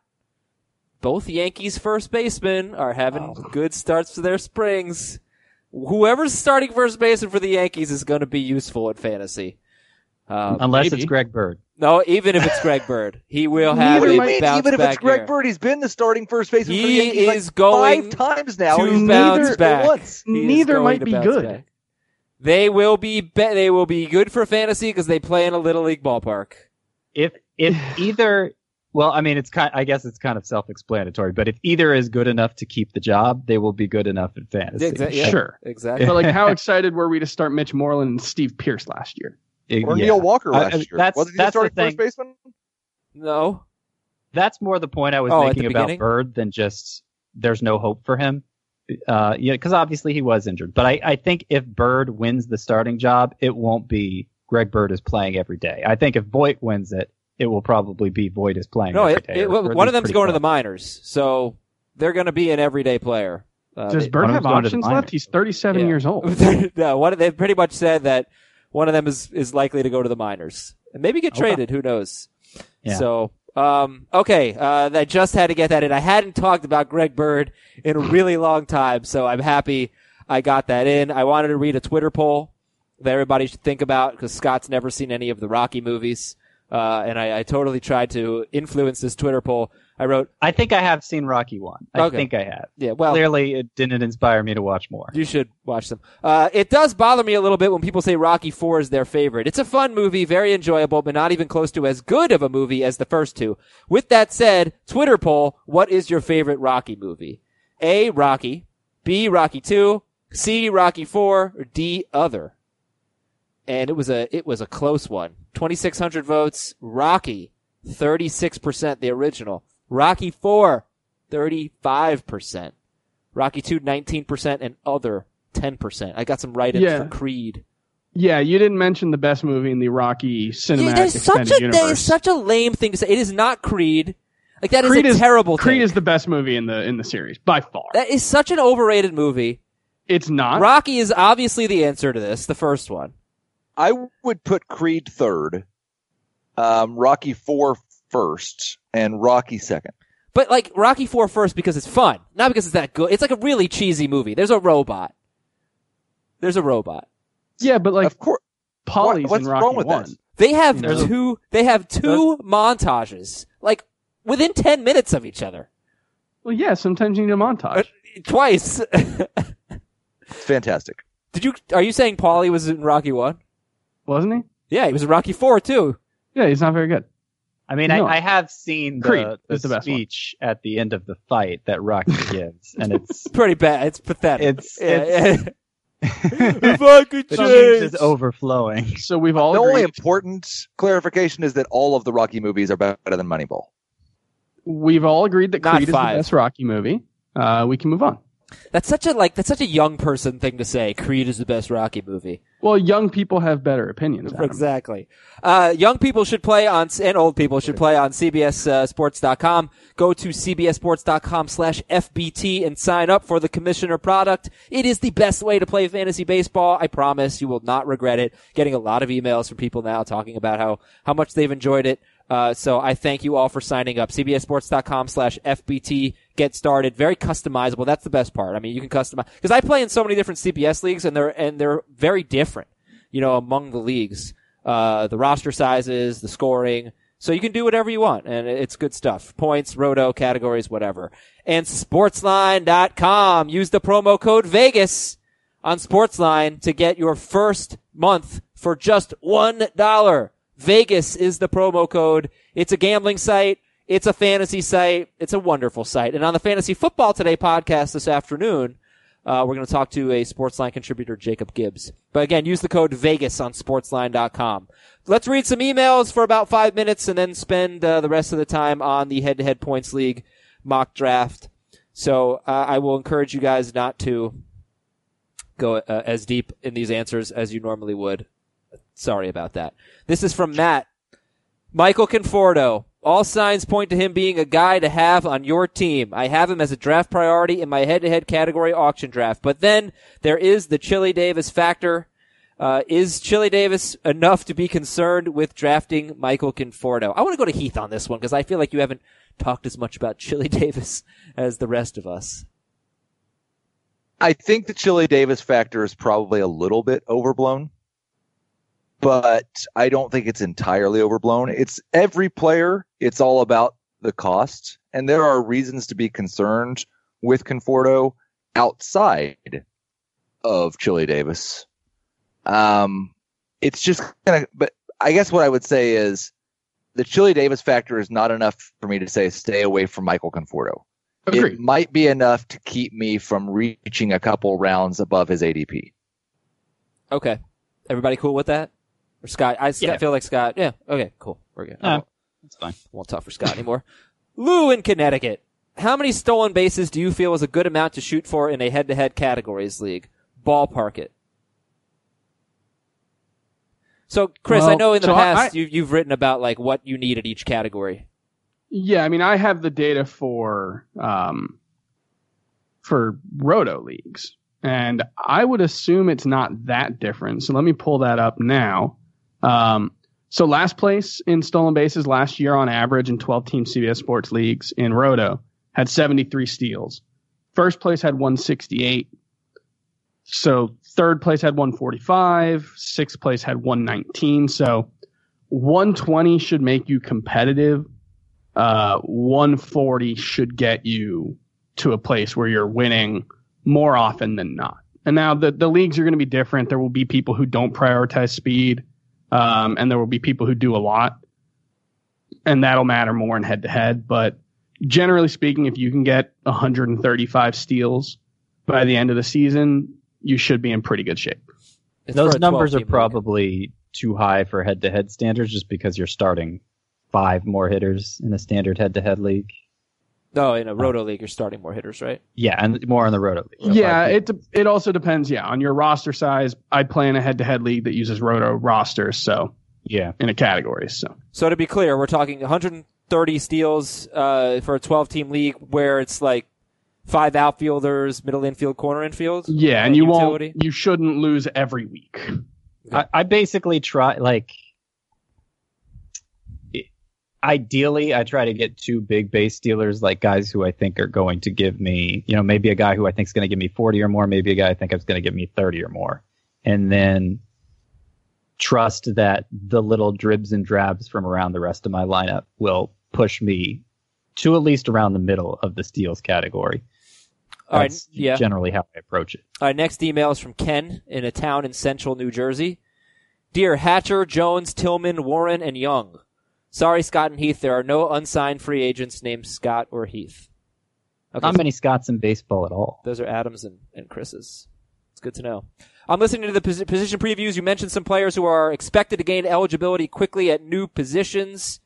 Both Yankees first basemen are having oh. good starts to their springs. Whoever's starting first baseman for the Yankees is going to be useful at fantasy. Um, Unless maybe. it's Greg Bird. no, even if it's Greg Bird, he will have What do a you mean? bounce Even if it's Greg year. Bird, he's been the starting first baseman for the He like going five times now. to he's bounce neither back. once. Neither might be good. back. They will be, be they will be good for fantasy because they play in a little league ballpark. if if either well i mean it's kind i guess it's kind of self-explanatory but if either is good enough to keep the job they will be good enough in fantasy Exa- yeah, Sure. exactly. But like, how excited were we to start Mitch Moreland and Steve Pearce last year? Or Yeah. Neil Walker I- last I- year. that's- Wasn't he that's the the starting first baseman? No, that's more the point i was Oh, making about beginning? bird than just there's no hope for him uh yeah because obviously he was injured but i i think if bird wins the starting job it won't be greg bird is playing every day i think if Voit wins it it will probably be Voit is playing no. every It, day, it, or- or at one of least them's pretty going to the minors, so they're going to be an everyday player. Uh, Does Bird have them's going to the options left? He's 37 Yeah. years old. no, one of, they've pretty much said that one of them is, is likely to go to the minors and maybe get traded. Who knows? Yeah. So, um, okay, uh, I just had to get that in. I hadn't talked about Greg Bird in a really long time, so I'm happy I got that in. I wanted to read a Twitter poll that everybody should think about because Scott's never seen any of the Rocky movies. Uh, and I, I totally tried to influence this Twitter poll. I wrote, i think i have seen rocky one i Okay. think i have yeah, well, clearly it didn't inspire me to watch more You should watch them. Uh, it does bother me a little bit when people say Rocky 4 is their favorite. It's a fun movie, very enjoyable, but not even close to as good of a movie as the first two. With that said, Twitter poll, what is your favorite Rocky movie? A, Rocky. B, Rocky 2. C, Rocky 4. Or D, other. And it was a, it was a close one. 2,600 votes. Rocky. 36% the original. Rocky 4, 35%. Rocky 2, 19%, and other 10%. I got some write-ins Yeah. for Creed. Yeah, you didn't mention the best movie in the Rocky cinematic Yeah, there's such a universe. that is such a lame thing to say. It is not Creed. Like that is Creed a is terrible Creed take. is the best movie in the in the series by far. that is such an overrated movie. it's not. Rocky is obviously the answer to this, the first one. I would put Creed third, um, Rocky four first, and Rocky second. But like Rocky Four first because it's fun, not because it's that good. It's like a really cheesy movie. There's a robot. There's a robot. yeah, but like of course, Paulie's what- what's in Rocky wrong with One. this? They have There's a- two. They have two montages, like within ten minutes of each other, Well, yeah, sometimes you need a montage. Uh, twice. it's fantastic. Did you? Are you saying Paulie was in Rocky One? Wasn't he? Yeah, he was in Rocky Four too. Yeah, he's not very good. I mean, No. I, I have seen Creed the, the, is the best one. speech at the end of the fight that Rocky gives, and it's Pretty bad. It's pathetic. It's- Yeah, it's- yeah. if I could change, change is overflowing. So we've all the only important clarification is that all of the Rocky movies are better than Moneyball. We've all agreed that Not Creed is five. the best Rocky movie. Uh, we can move on. That's such a like. That's such a young person thing to say. Creed is the best Rocky movie. Well, young people have better opinions. Exactly. Uh, young people should play on, and old people should play on CBSSports.com. Go to CBSSports.com slash FBT and sign up for the commissioner product. It is the best way to play fantasy baseball. I promise you will not regret it. Getting a lot of emails from people now talking about how, how much they've enjoyed it. Uh, so I thank you all for signing up. CBSSports.com slash FBT. Get started. Very customizable. That's the best part. I mean, you can customize, cause I play in so many different CBS leagues and they're, and they're very different, you know, among the leagues. Uh, the roster sizes, the scoring. So you can do whatever you want and it's good stuff. Points, roto, categories, whatever. And sportsline.com. Use the promo code Vegas on Sportsline to get your first month for just one dollar. Vegas is the promo code. It's a gambling site. It's a fantasy site. It's a wonderful site. And on the Fantasy Football Today podcast this afternoon, uh, we're going to talk to a Sportsline contributor, Jacob Gibbs. But again, use the code Vegas on sportsline.com. Let's read some emails for about five minutes and then spend uh, the rest of the time on the head to head points league mock draft. So uh, I will encourage you guys not to go uh, as deep in these answers as you normally would. Sorry about that. This is from Matt. Michael Conforto. All signs point to him being a guy to have on your team. I have him as a draft priority in my head-to-head category auction draft. But then there is the Chili Davis factor. Uh, is Chili Davis enough to be concerned with drafting Michael Conforto? I want to go to Heath on this one because I feel like you haven't talked as much about Chili Davis as the rest of us. I think the Chili Davis factor is probably a little bit overblown, but I don't think it's entirely overblown. It's every player, it's all about the cost, and there are reasons to be concerned with Conforto outside of Chili Davis. Um, it's just kind of, but I guess what I would say is the Chili Davis factor is not enough for me to say stay away from Michael Conforto Agreed. it might be enough to keep me from reaching a couple rounds above his ADP. Okay. Everybody cool with that? Or Scott? I Scott, Yeah. feel like Scott. Yeah. Okay. Cool. We're good. Uh, That's fine. won't talk for Scott anymore. Lou in Connecticut. How many stolen bases do you feel is a good amount to shoot for in a head-to-head categories league? Ballpark it. So, Chris, I know in the so past I- you, you've written about like what you need at each category. Yeah, I mean, I have the data for um, for roto leagues, and I would assume it's not that different. So let me pull that up now. Um, so last place in stolen bases last year on average in 12 team CBS Sports leagues in roto had 73 steals. First place had 168. So third place had 145. Sixth place had 119. So 120 should make you competitive uh, 140 should get you to a place where you're winning more often than not. And now the, the leagues are going to be different. There will be people who don't prioritize speed, um, and there will be people who do a lot, and that'll matter more in head to head. But generally speaking, if you can get 135 steals by the end of the season, you should be in pretty good shape. It's Those numbers are team league. probably too high for head-to-head standards, just because you're starting five more hitters in a standard head-to-head league. No, in a roto league, you're starting more hitters, right? Yeah, and more on the roto league. So yeah, it de- it also depends. Yeah, on your roster size. I play in a head-to-head league that uses roto rosters, so yeah. in a category. So So to be clear, we're talking 130 steals uh, for a 12 team league where it's like five outfielders, middle infield, corner infield. yeah, and you utility? won't. You shouldn't lose every week. I, I basically try like i- ideally I try to get two big base dealers like guys who I think are going to give me, you know, maybe a guy who I think is going to give me 40 or more, maybe a guy I think is going to give me 30 or more. And then trust that the little dribs and drabs from around the rest of my lineup will push me to at least around the middle of the steals category. All right, That's yeah. generally how I approach it. Our next email is from Ken in a town in central New Jersey. Dear Hatcher, Jones, Tillman, Warren, and Young. Sorry, Scott and Heath, there are no unsigned free agents named Scott or Heath. Okay, Not many Scots in baseball at all. those are Adams and, and Chris's. It's good to know. I'm listening to the posi- position previews. You mentioned some players who are expected to gain eligibility quickly at new positions.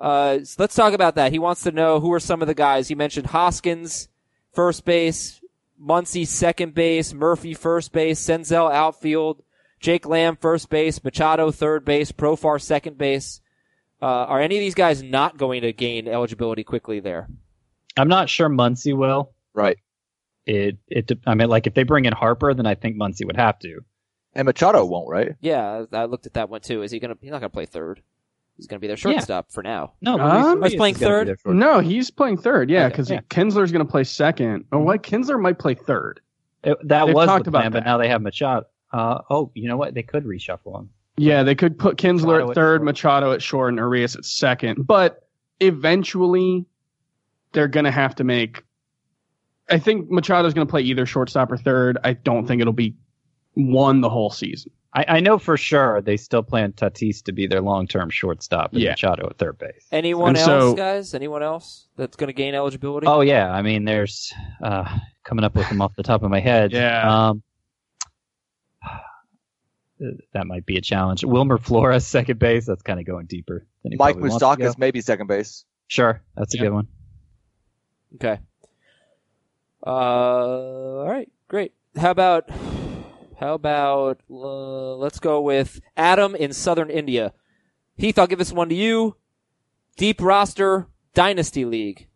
Uh, so let's talk about that. He wants to know who are some of the guys. He mentioned Hoskins, first base, Muncy, second base, Murphy, first base, Senzel, outfield, Jake Lamb, first base, Machado, third base, Profar, second base. Uh, are any of these guys not going to gain eligibility quickly there? I'm not sure Muncy will. Right. It it I mean like if they bring in Harper, then I think Muncy would have to. And Machado won't, right? Yeah, I I looked at that one too. Is he gonna? He's not gonna play third. He's gonna be their shortstop for now. No, Um, Luis He's playing is gonna be third? No, he's playing third. Yeah, Okay, because yeah. Kinsler's going to play second. Oh, what? Kinsler might play third. It- that They've was talked the about plan, but that. now they have Machado. Uh, oh, you know what? They could reshuffle him. Yeah, they could put Kinsler Machado at at third, short. Machado at short, and Urias at second. But eventually, they're going to have to make. I think Machado's going to play either shortstop or third. I don't think it'll be one the whole season. I, I know for sure they still plan Tatis to be their long-term shortstop and Yeah. Machado at third base. Anyone And else, so- guys? Anyone else that's gonna gain eligibility? Oh yeah, I mean there's uh, coming up with them off the top of my head. Yeah. Um, that might be a challenge. Wilmer Flores, second base. That's kind of going deeper. Than he Mike probably wants to go. Moustakas, maybe second base. Sure, that's a Yep. good one. Okay. Uh, all right, great. How about how about uh, let's go with Adam in Southern India. Heath, I'll give this one to you. Deep roster dynasty league.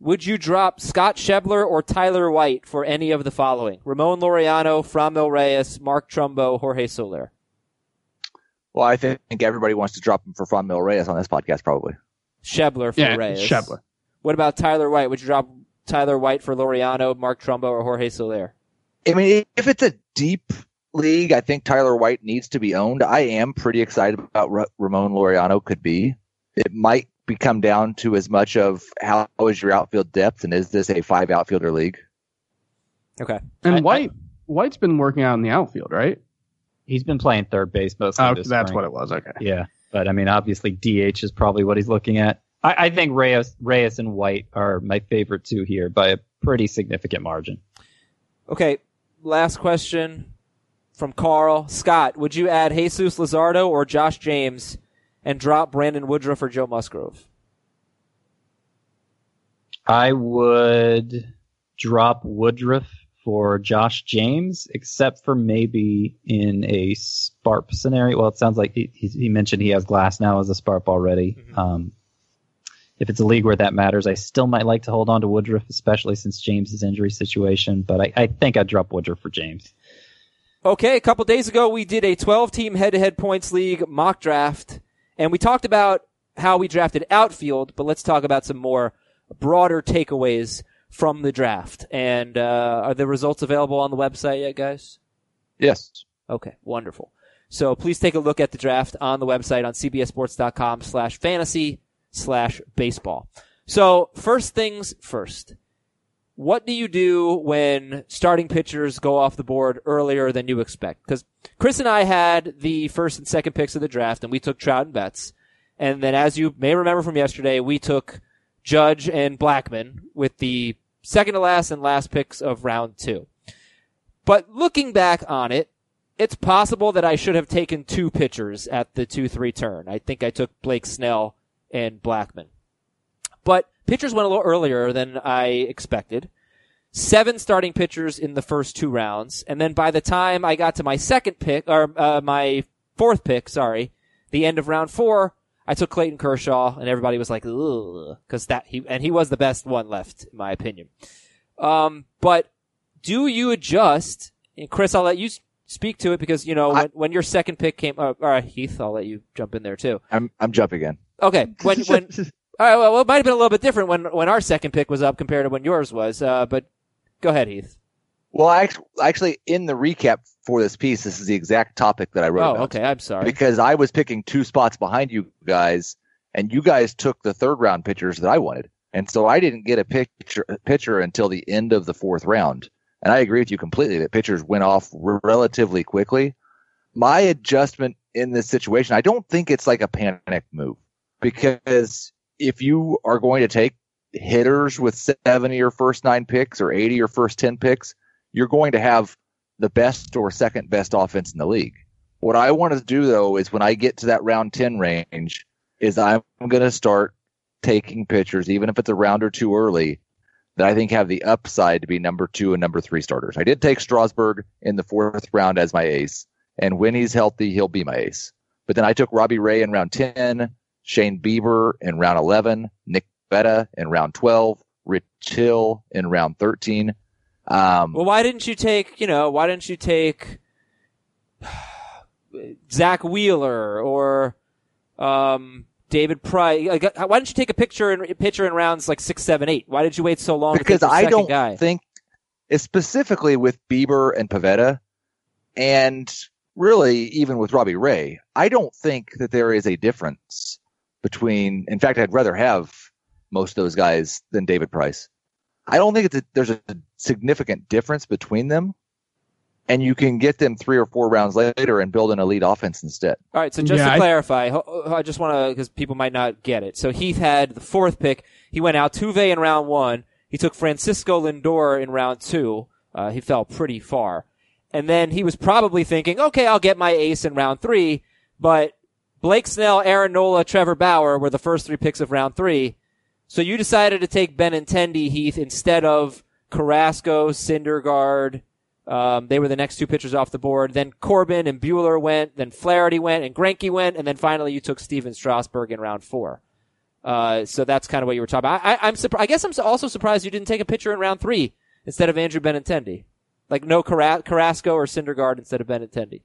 Would you drop Scott Schebler or Tyler White for any of the following? Ramon Laureano, Franmil Reyes, Mark Trumbo, Jorge Soler. Well, I think everybody wants to drop him for Fran Reyes on this podcast, probably. Schebler for Yeah, Reyes. Schebler. What about Tyler White? Would you drop Tyler White for Laureano, Mark Trumbo, or Jorge Soler? I mean, if it's a deep league, I think Tyler White needs to be owned. I am pretty excited about what Ramon Laureano could be. It might become down to as much of how is your outfield depth and is this a five outfielder league? Okay. And I- White White's been working out in the outfield, right? He's been playing third base mostly. Oh, this time. that's spring. what it was. Okay. Yeah, but I mean, obviously DH is probably what he's looking at. I, I think Reyes, Reyes and White are my favorite two here by a pretty significant margin. Okay, last question from Carl. Scott, would you add Jesus Luzardo or Josh James and drop Brandon Woodruff or Joe Musgrove? I would drop Woodruff for Josh James, except for maybe in a Sparp scenario. Well, it sounds like he, he mentioned he has Glasnow as a Sparp already. Um, if it's a league where that matters, I still might like to hold on to Woodruff, especially since James's injury situation. But I, I think I'd drop Woodruff for James. Okay, a couple days ago we did a 12 team head to head points league mock draft, and we talked about how we drafted outfield, but let's talk about some more broader takeaways from the draft. And uh, are the results available on the website yet, guys? Yes. Okay, wonderful. So please take a look at the draft on the website on cbsports.com slash fantasy slash baseball. So first things first. What do you do when starting pitchers go off the board earlier than you expect? Because Chris and I had the first and second picks of the draft, and we took Trout and Betts. And then, as you may remember from yesterday, we took Judge and Blackmon with the second to last and last picks of round two. But looking back on it, it's possible that I should have taken two pitchers at the 2-3 turn. I think I took Blake Snell and Blackmon. But pitchers went a little earlier than I expected. Seven starting pitchers in the first two rounds, and then by the time I got to my second pick or uh, my fourth pick, sorry, the end of round four, I took Clayton Kershaw, and everybody was like, "Ugh," because that he and he was the best one left, in my opinion. Um, but do you adjust? And Chris, I'll let you speak to it because you know I- when, when your second pick came. Uh, all right, Heath, I'll let you jump in there too. I'm I'm jumping in. Okay, when when all right, well, it might have been a little bit different when when our second pick was up compared to when yours was. Uh, but go ahead, Heath. Well, actually, in the recap for this piece, this is the exact topic that I wrote Oh, about. okay. I'm sorry. Because I was picking two spots behind you guys, and you guys took the third round pitchers that I wanted, and so I didn't get a pitcher pitcher until the end of the fourth round. And I agree with you completely that pitchers went off relatively quickly. My adjustment in this situation, I don't think it's like a panic move because if you are going to take hitters with 70 or first nine picks or 80 or first 10 picks, you're going to have the best or second best offense in the league. What I want to do though is when I get to that round 10 range is I'm going to start taking pitchers, even if it's a round or two early, that I think have the upside to be number two and number three starters. I did take Strasburg in the fourth round as my ace. And when he's healthy, he'll be my ace. But then I took Robbie Ray in round 10, Shane Bieber in round 11, Nick Pivetta in round 12, Rich Hill in round 13. Um, Well, why didn't you take, you know, why didn't you take Zack Wheeler or um, David Price? Like, uh, why didn't you take a picture in pitcher in rounds like six, seven, eight? Why did you wait so long because I don't guy? think, specifically with Bieber and Pivetta, and really even with Robbie Ray, I don't think that there is a difference between. In fact, I'd rather have most of those guys than David Price. I don't think it's a, there's a significant difference between them, and you can get them three or four rounds later and build an elite offense instead. All right, so just Yeah, to I- clarify, ho- ho- I just want to because people might not get it. So Heath had the fourth pick. He went out Altuve in round one. He took Francisco Lindor in round two. Uh, he fell pretty far, and then he was probably thinking, okay, I'll get my ace in round three. But Blake Snell, Aaron Nola, Trevor Bauer were the first three picks of round three. So you decided to take Benintendi, Heath, instead of Carrasco, Syndergaard. Um, they were the next two pitchers off the board. Then Corbin and Buehler went. Then Flaherty went, and Greinke went, and then finally you took Stephen Strasburg in round four. Uh, so that's kind of what you were talking about. I, I'm surprised. I guess I'm also surprised you didn't take a pitcher in round three instead of Andrew Benintendi. Like no Carrasco or Syndergaard instead of Benintendi.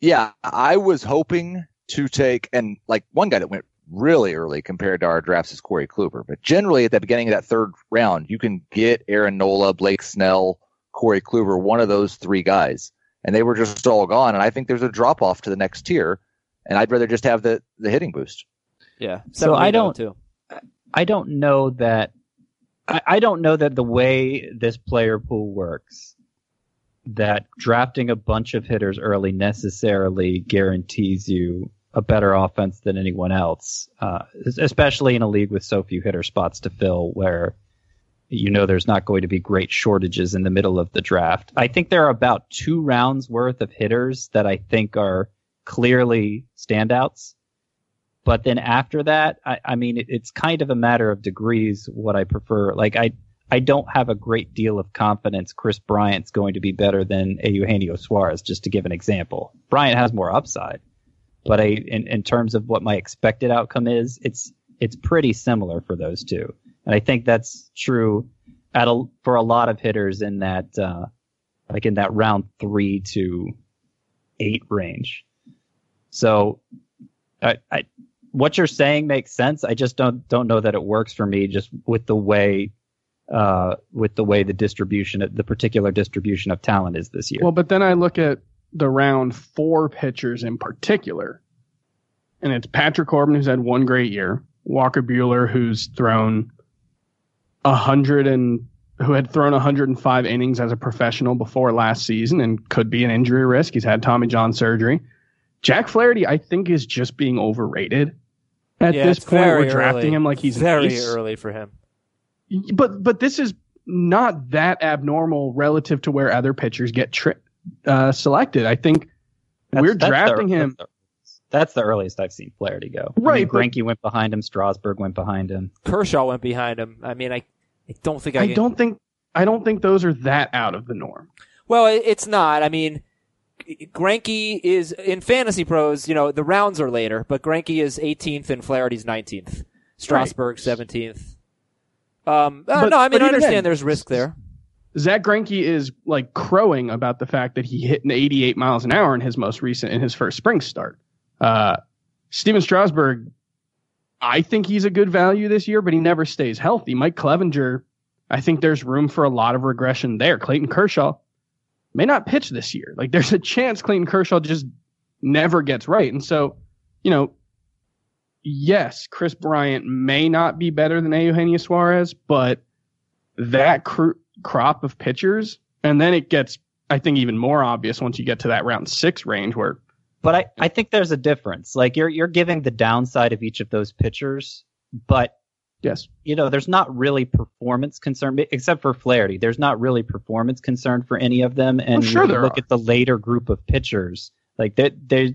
Yeah, I was hoping to take, and like one guy that went really early compared to our drafts is Corey Kluber. But generally, at the beginning of that third round, you can get Aaron Nola, Blake Snell, Corey Kluber, one of those three guys, and they were just all gone. And I think there's a drop off to the next tier, and I'd rather just have the the hitting boost. Yeah. So I don't- Too. I don't know that I, I don't know that the way this player pool works, that drafting a bunch of hitters early necessarily guarantees you a better offense than anyone else, uh, especially in a league with so few hitter spots to fill, where you know there's not going to be great shortages in the middle of the draft. I think there are about two rounds worth of hitters that I think are clearly standouts. But then after that, I, I mean, it, it's kind of a matter of degrees what I prefer. Like I, I don't have a great deal of confidence Kris Bryant's going to be better than a Eugenio Suarez, just to give an example. Bryant has more upside, but I, in, in terms of what my expected outcome is, it's it's pretty similar for those two, and I think that's true at a, for a lot of hitters in that uh, like in that round three to eight range. So, I, I what you're saying makes sense. I just don't don't know that it works for me just with the way uh, with the way the distribution, the particular distribution of talent is this year. Well, but then I look at the round four pitchers in particular, and it's Patrick Corbin, who's had one great year, Walker Buehler, who's thrown a hundred and who had thrown 105 innings as a professional before last season and could be an injury risk. He's had Tommy John surgery. Jack Flaherty, I think, is just being overrated at Yeah, this point. We're drafting early. him like he's very early for him. But but this is not that abnormal relative to where other pitchers get tri- uh, selected. I think That's- we're that's drafting the- him. that's That's the earliest I've seen Flaherty go. I Right, mean, but- went behind him. Strasburg went behind him. Kershaw went behind him. I mean, I, I don't think I, I can- don't think I don't think those are that out of the norm. Well, it's not. I mean, Greinke is in fantasy pros. You know, the rounds are later, but Greinke is 18th and Flaherty's 19th. Strasburg 17th. Um, uh, But- no, I mean, I understand then- there's risk there. Zack Greinke is like crowing about the fact that he hit an 88 miles an hour in his most recent in his first spring start. Uh, Stephen Strasburg, I think he's a good value this year, but he never stays healthy. Mike Clevinger, I think there's room for a lot of regression there. Clayton Kershaw may not pitch this year. Like there's a chance Clayton Kershaw just never gets right. And so, you know, yes, Kris Bryant may not be better than Eugenio Suarez, but that cr- crop of pitchers, and then it gets, I think, even more obvious once you get to that round six range where But I, I think there's a difference. Like you're you're giving the downside of each of those pitchers, but yes, you know, there's not really performance concern except for Flaherty. There's not really performance concern for any of them. And Well, sure look are. at the later group of pitchers, like they they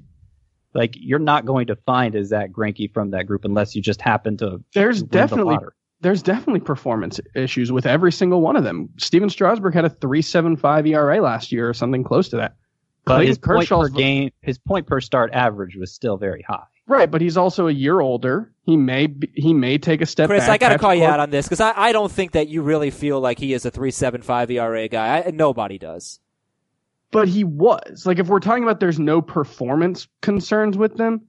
like you're not going to find a Zack Greinke from that group unless you just happen to there's the definitely lottery. There's definitely performance issues with every single one of them. Stephen Strasburg had a 3.75 ERA last year or something close to that. But Clayton his point per Kershaw's game, his point per start average was still very high. right, but he's also a year older. He may be, he may take a step Chris, back. I got to Patrick call you out on this because I, I don't think that you really feel like he is a 3.75 ERA guy. I, nobody does. but he was. Like if we're talking about there's no performance concerns with them,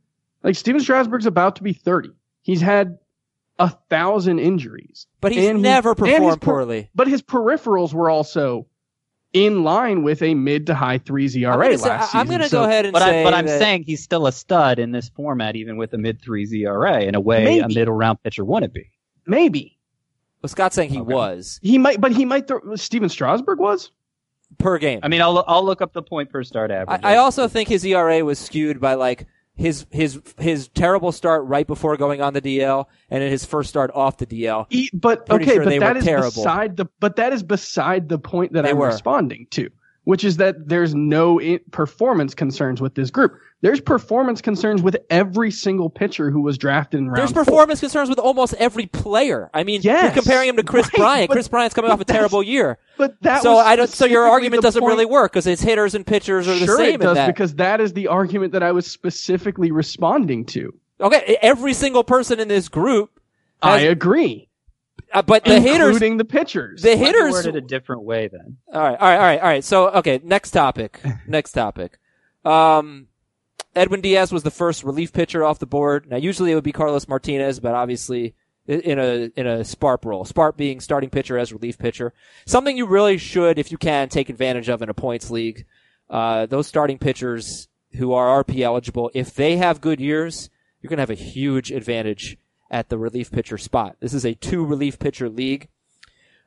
like Stephen Strasburg's about to be 30. He's had a thousand injuries. But he's And he- never and his performed per- poorly. But his peripherals were also in line with a mid to high threes ERA I'm gonna, say- last I- I'm gonna So go ahead and But, say I, but I'm that- saying he's still a stud in this format, even with a mid threes ERA, in a way a Maybe. middle round pitcher wouldn't be. Maybe well, Scott's saying he Okay. was he might, but he might. Throw, Stephen Strasburg was. per game. I mean, I'll I'll look up the point per start average. I, I also think his ERA was skewed by like his his his terrible start right before going on the DL and then his first start off the DL. But Pretty okay, sure but that is terrible. beside the. But that is beside the point that They I'm were. responding to, which is that there's no performance concerns with this group. There's performance concerns with every single pitcher who was drafted in round. There's four. performance concerns with almost every player. I mean, Yes, you're comparing him to Chris right, Bryant. Kris Bryant's coming off a terrible year. But that so was I don't. So your argument doesn't point- really work because his hitters and pitchers are the sure same it does that. because that is the argument that I was specifically responding to. okay, every single person in this group, I agree, uh, but the hitters, including the pitchers. the hitters. word it a different way then. All right, all right, all right, all right. So, okay, next topic. next topic. Um, Edwin Diaz was the first relief pitcher off the board. Now, usually it would be Carlos Martinez, but obviously in a in a Sparp role. Sparp being starting pitcher as relief pitcher. Something you really should, if you can, take advantage of in a points league. Uh, those starting pitchers who are RP eligible, if they have good years, you're going to have a huge advantage at the relief pitcher spot. This is a two relief pitcher league.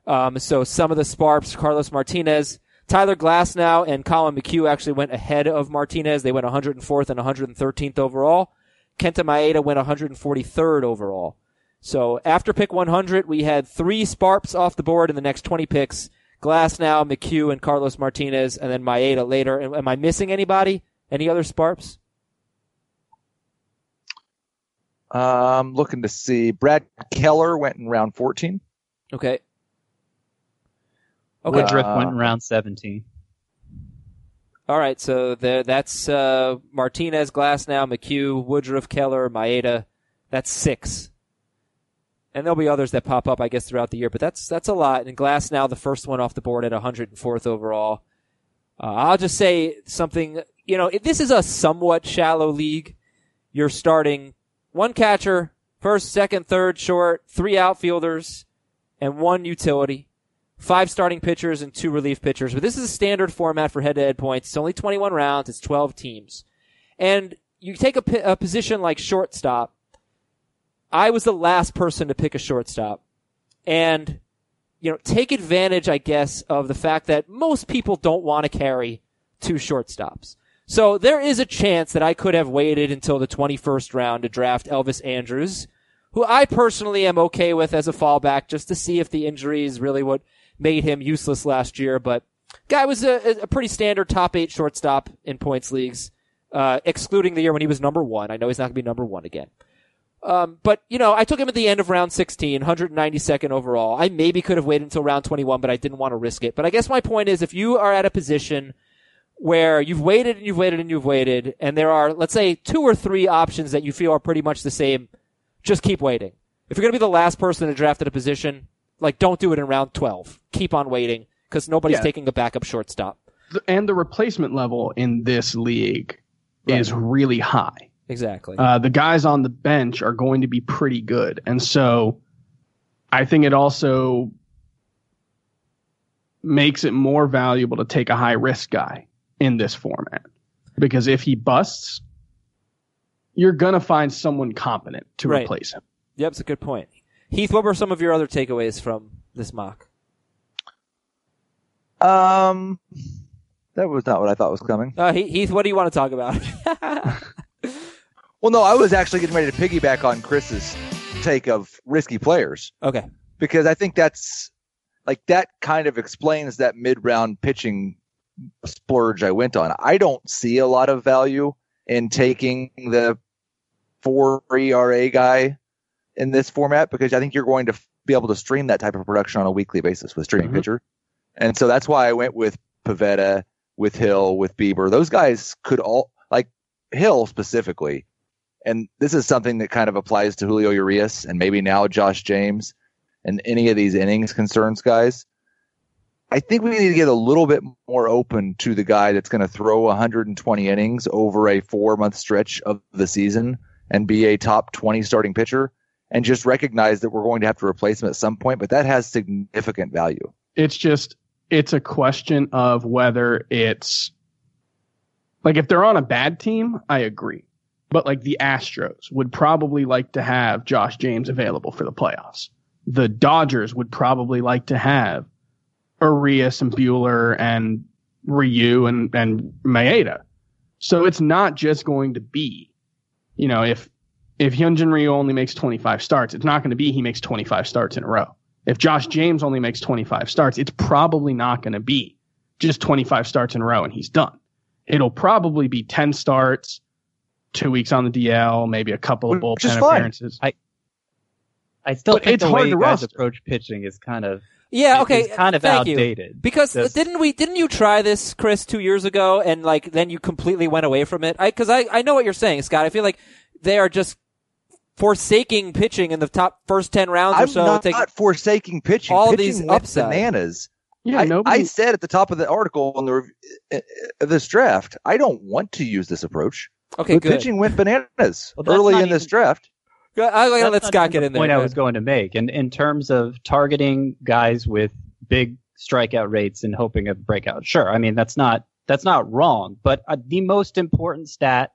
Um, so some of the Sparps, Carlos Martinez, Tyler Glasnow, and Collin McHugh actually went ahead of Martinez. They went 104th and 113th overall. Kenta Maeda went 143rd overall. So after pick 100, we had three Sparps off the board in the next 20 picks. Glasnow, McHugh, and Carlos Martinez, and then Maeda later. Am am I missing anybody? Any other Sparps? Um, looking to see Brad Keller went in round 14. Okay. Okay. Woodruff Uh, went in round 17. All right, so there, that's uh, Martinez, Glasnow, McHugh, Woodruff, Keller, Maeda. That's six, and there'll be others that pop up, I guess, throughout the year. But that's that's a lot. And Glasnow, the first one off the board at 104th overall. Uh, I'll just say something. You know, if this is a somewhat shallow league. You're starting one catcher, first, second, third, short, three outfielders, and one utility five starting pitchers and two relief pitchers. But this is a standard format for head-to-head points. It's only 21 rounds. It's 12 teams. And you take a, position like shortstop. I was the last person to pick a shortstop. And, you know, take advantage, I guess, of the fact that most people don't want to carry two shortstops. So there is a chance that I could have waited until the 21st round to draft Elvis Andrus, who I personally am okay with as a fallback just to see if the injury is really what made him useless last year. But guy was a, a pretty standard top eight shortstop in points leagues. uh, excluding the year when he was number one. I know he's not going to be number one again. Um, but you know, I took him at the end of round 16, 192nd overall. I maybe could have waited until round 21, but I didn't want to risk it. But I guess my point is, if you are at a position where you've waited and you've waited and you've waited, and there are, let's say, two or three options that you feel are pretty much the same, just keep waiting. If you're going to be the last person to draft at a position, like don't do it in round 12. Keep on waiting because nobody's Yeah. taking a backup shortstop. And the replacement level in this league is really high. Exactly. Uh, the guys on the bench are going to be pretty good. And so I think it also makes it more valuable to take a high risk guy in this format. Because if he busts, you're going to find someone competent to Right. replace him. yep, it's a good point. Heath, what were some of your other takeaways from this mock? Um, that was not what I thought was coming. Uh, Heath, what do you want to talk about? Well, no, I was actually getting ready to piggyback on Chris's take of risky players okay. because I think that's like that kind of explains that mid round pitching splurge I went on. I don't see a lot of value in taking the four ERA guy in this format because I think you're going to be able to stream that type of production on a weekly basis with streaming Mhm. pitcher. And so that's why I went with Pivetta, with Hill, with Bieber. Those guys could all like Hill specifically. And this is something that kind of applies to Julio Urias and maybe now Josh James and any of these innings concerns guys. I think we need to get a little bit more open to the guy that's going to throw 120 innings over a four month stretch of the season and be a top 20 starting pitcher and just recognize that we're going to have to replace him at some point, but that has significant value. It's just, it's a question of whether it's like if they're on a bad team, I agree. But like the Astros would probably like to have Josh James available for the playoffs. The Dodgers would probably like to have Urias and Buehler and Ryu and, and Maeda. So it's not just going to be, you know, if, if Hyunjin Ryu only makes 25 starts, it's not going to be he makes 25 starts in a row. If Josh James only makes 25 starts, it's probably not going to be just 25 starts in a row and he's done. It'll probably be 10 starts, two weeks on the DL, maybe a couple of Which bullpen appearances. I I still But think it's the hard way to you guys roster. approach pitching is kind of Yeah. Okay. is kind of thank you. Because Just- didn't we? Didn't you try this, Chris, two years ago, and like then you completely went away from it? I because I I know what you're saying, Scott. I feel like they are just forsaking pitching in the top first ten rounds or I'm so. not, Take- forsaking pitching. all pitching these went upside. bananas. yeah, I, nobody. I said at the top of the article on the rev- uh, this draft, I don't want to use this approach. okay, but good. pitching went bananas Well, early not in this draft. Good. I'm gonna let Scott get the in there. Point I was going to make, and in terms of targeting guys with big strikeout rates and hoping of breakout, sure. I mean that's not that's not wrong, but uh, the most important stat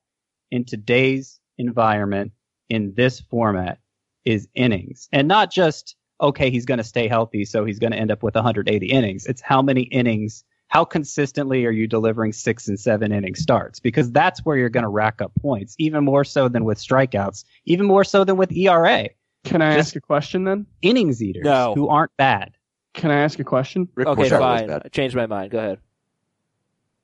in today's environment in this format is innings, and not just okay, he's going to stay healthy, so he's going to end up with 180 innings. It's how many innings. How consistently are you delivering six and seven inning starts? Because that's where you're going to rack up points, even more so than with strikeouts, even more so than with ERA Can I just- ask a question then? innings eaters No. who aren't bad. Can I ask a question? Rick Okay, Porcello fine. bad. I changed my mind. Go ahead.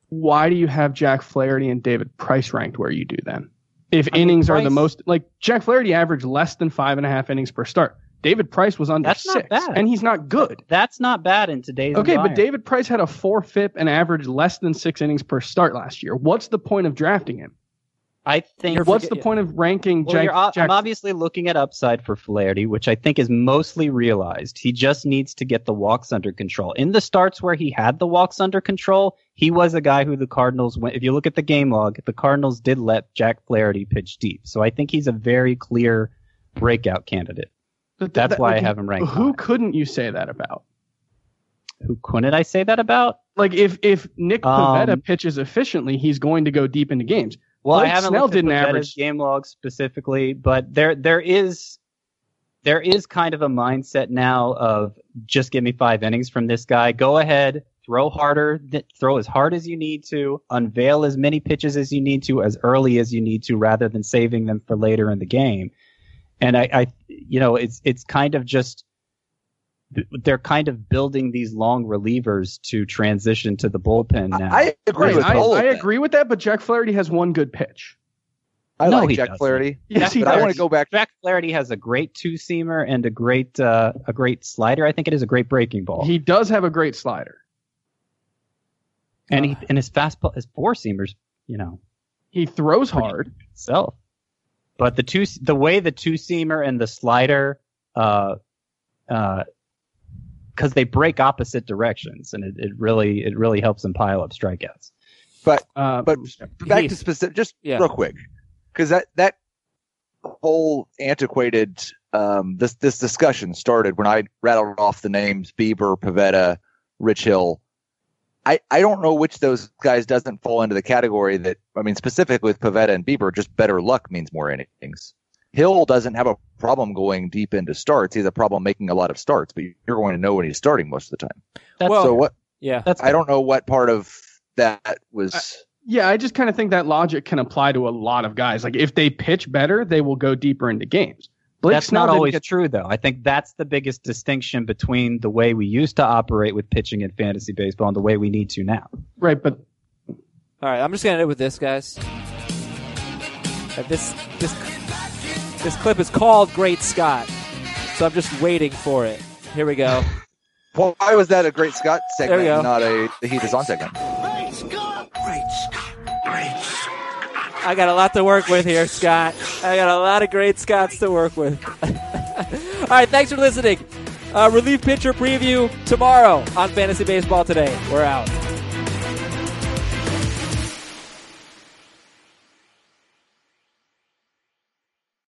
Why do you have Jack Flaherty and David Price ranked where you do then? If I mean, innings are the most, like Jack Flaherty averaged less than five and a half innings per start. David Price was under That's not six, bad. and he's not good. That's not bad in today's Okay, but. David Price had a four FIP and averaged less than six innings per start last year. What's the point of drafting him? I think You're What's forget- the point of ranking well, Jack? Jack I'm obviously looking at upside for Flaherty, which I think is mostly realized. He just needs to get the walks under control. In the starts where he had the walks under control, he was a guy who the Cardinals went. If you look at the game log, the Cardinals did let Jack Flaherty pitch deep. So I think he's a very clear breakout candidate. Th- That's that- why I have him ranked Who high. couldn't you say that about? Who couldn't I say that about? Like if if Nick Um, Pivetta pitches efficiently, he's going to go deep into games. Well, I haven't Snell looked didn't at average- game log specifically, but there there is there is kind of a mindset now of just give me five innings from this guy. Go ahead, throw harder, th- throw as hard as you need to, unveil as many pitches as you need to, as early as you need to, rather than saving them for later in the game. And I, I you know, it's it's kind of just they're kind of building these long relievers to transition to the bullpen now. I agree with I, I that. agree with that, but Jack Flaherty has one good pitch. I No, like Jack doesn't. Flaherty. Yes, he but I want to go back. Jack Flaherty has a great two seamer and a great uh, a great slider. I think it is a great breaking ball. He does have a great slider. and he and his fastball, his four seamers, you know, He throws hard. itself. But the two, the way the two seamer and the slider, uh, uh, because they break opposite directions, and it, it really it really helps them pile up strikeouts. Uh, But back to specific, just Yeah. real quick, because that that whole antiquated um, this this discussion started when I rattled off the names Bieber, Pivetta, Rich Hill. I, I don't know which those guys doesn't fall into the category that I mean specifically with Pivetta and Bieber, just better luck means more innings. Hill doesn't have a problem going deep into starts. He has a problem making a lot of starts, but you're going to know when he's starting most of the time. That's Well- so what Yeah. that's I don't know what part of that was yeah, I just kind of think that logic can apply to a lot of guys. Like if they pitch better, they will go deeper into games. Blake that's Snell not always get- true, though. I think that's the biggest distinction between the way we used to operate with pitching in fantasy baseball and the way we need to now. right, but All right, I'm just gonna end it with this, guys. Uh, this this this clip is called "Great Scott," so I'm just waiting for it. Here we go. Well, why was that a great Scott There segment, not a the Heat is on segment? I got a lot to work with here, Scott. I got a lot of great Scots to work with. All right, thanks for listening. Uh, relief pitcher preview tomorrow on Fantasy Baseball Today. We're out.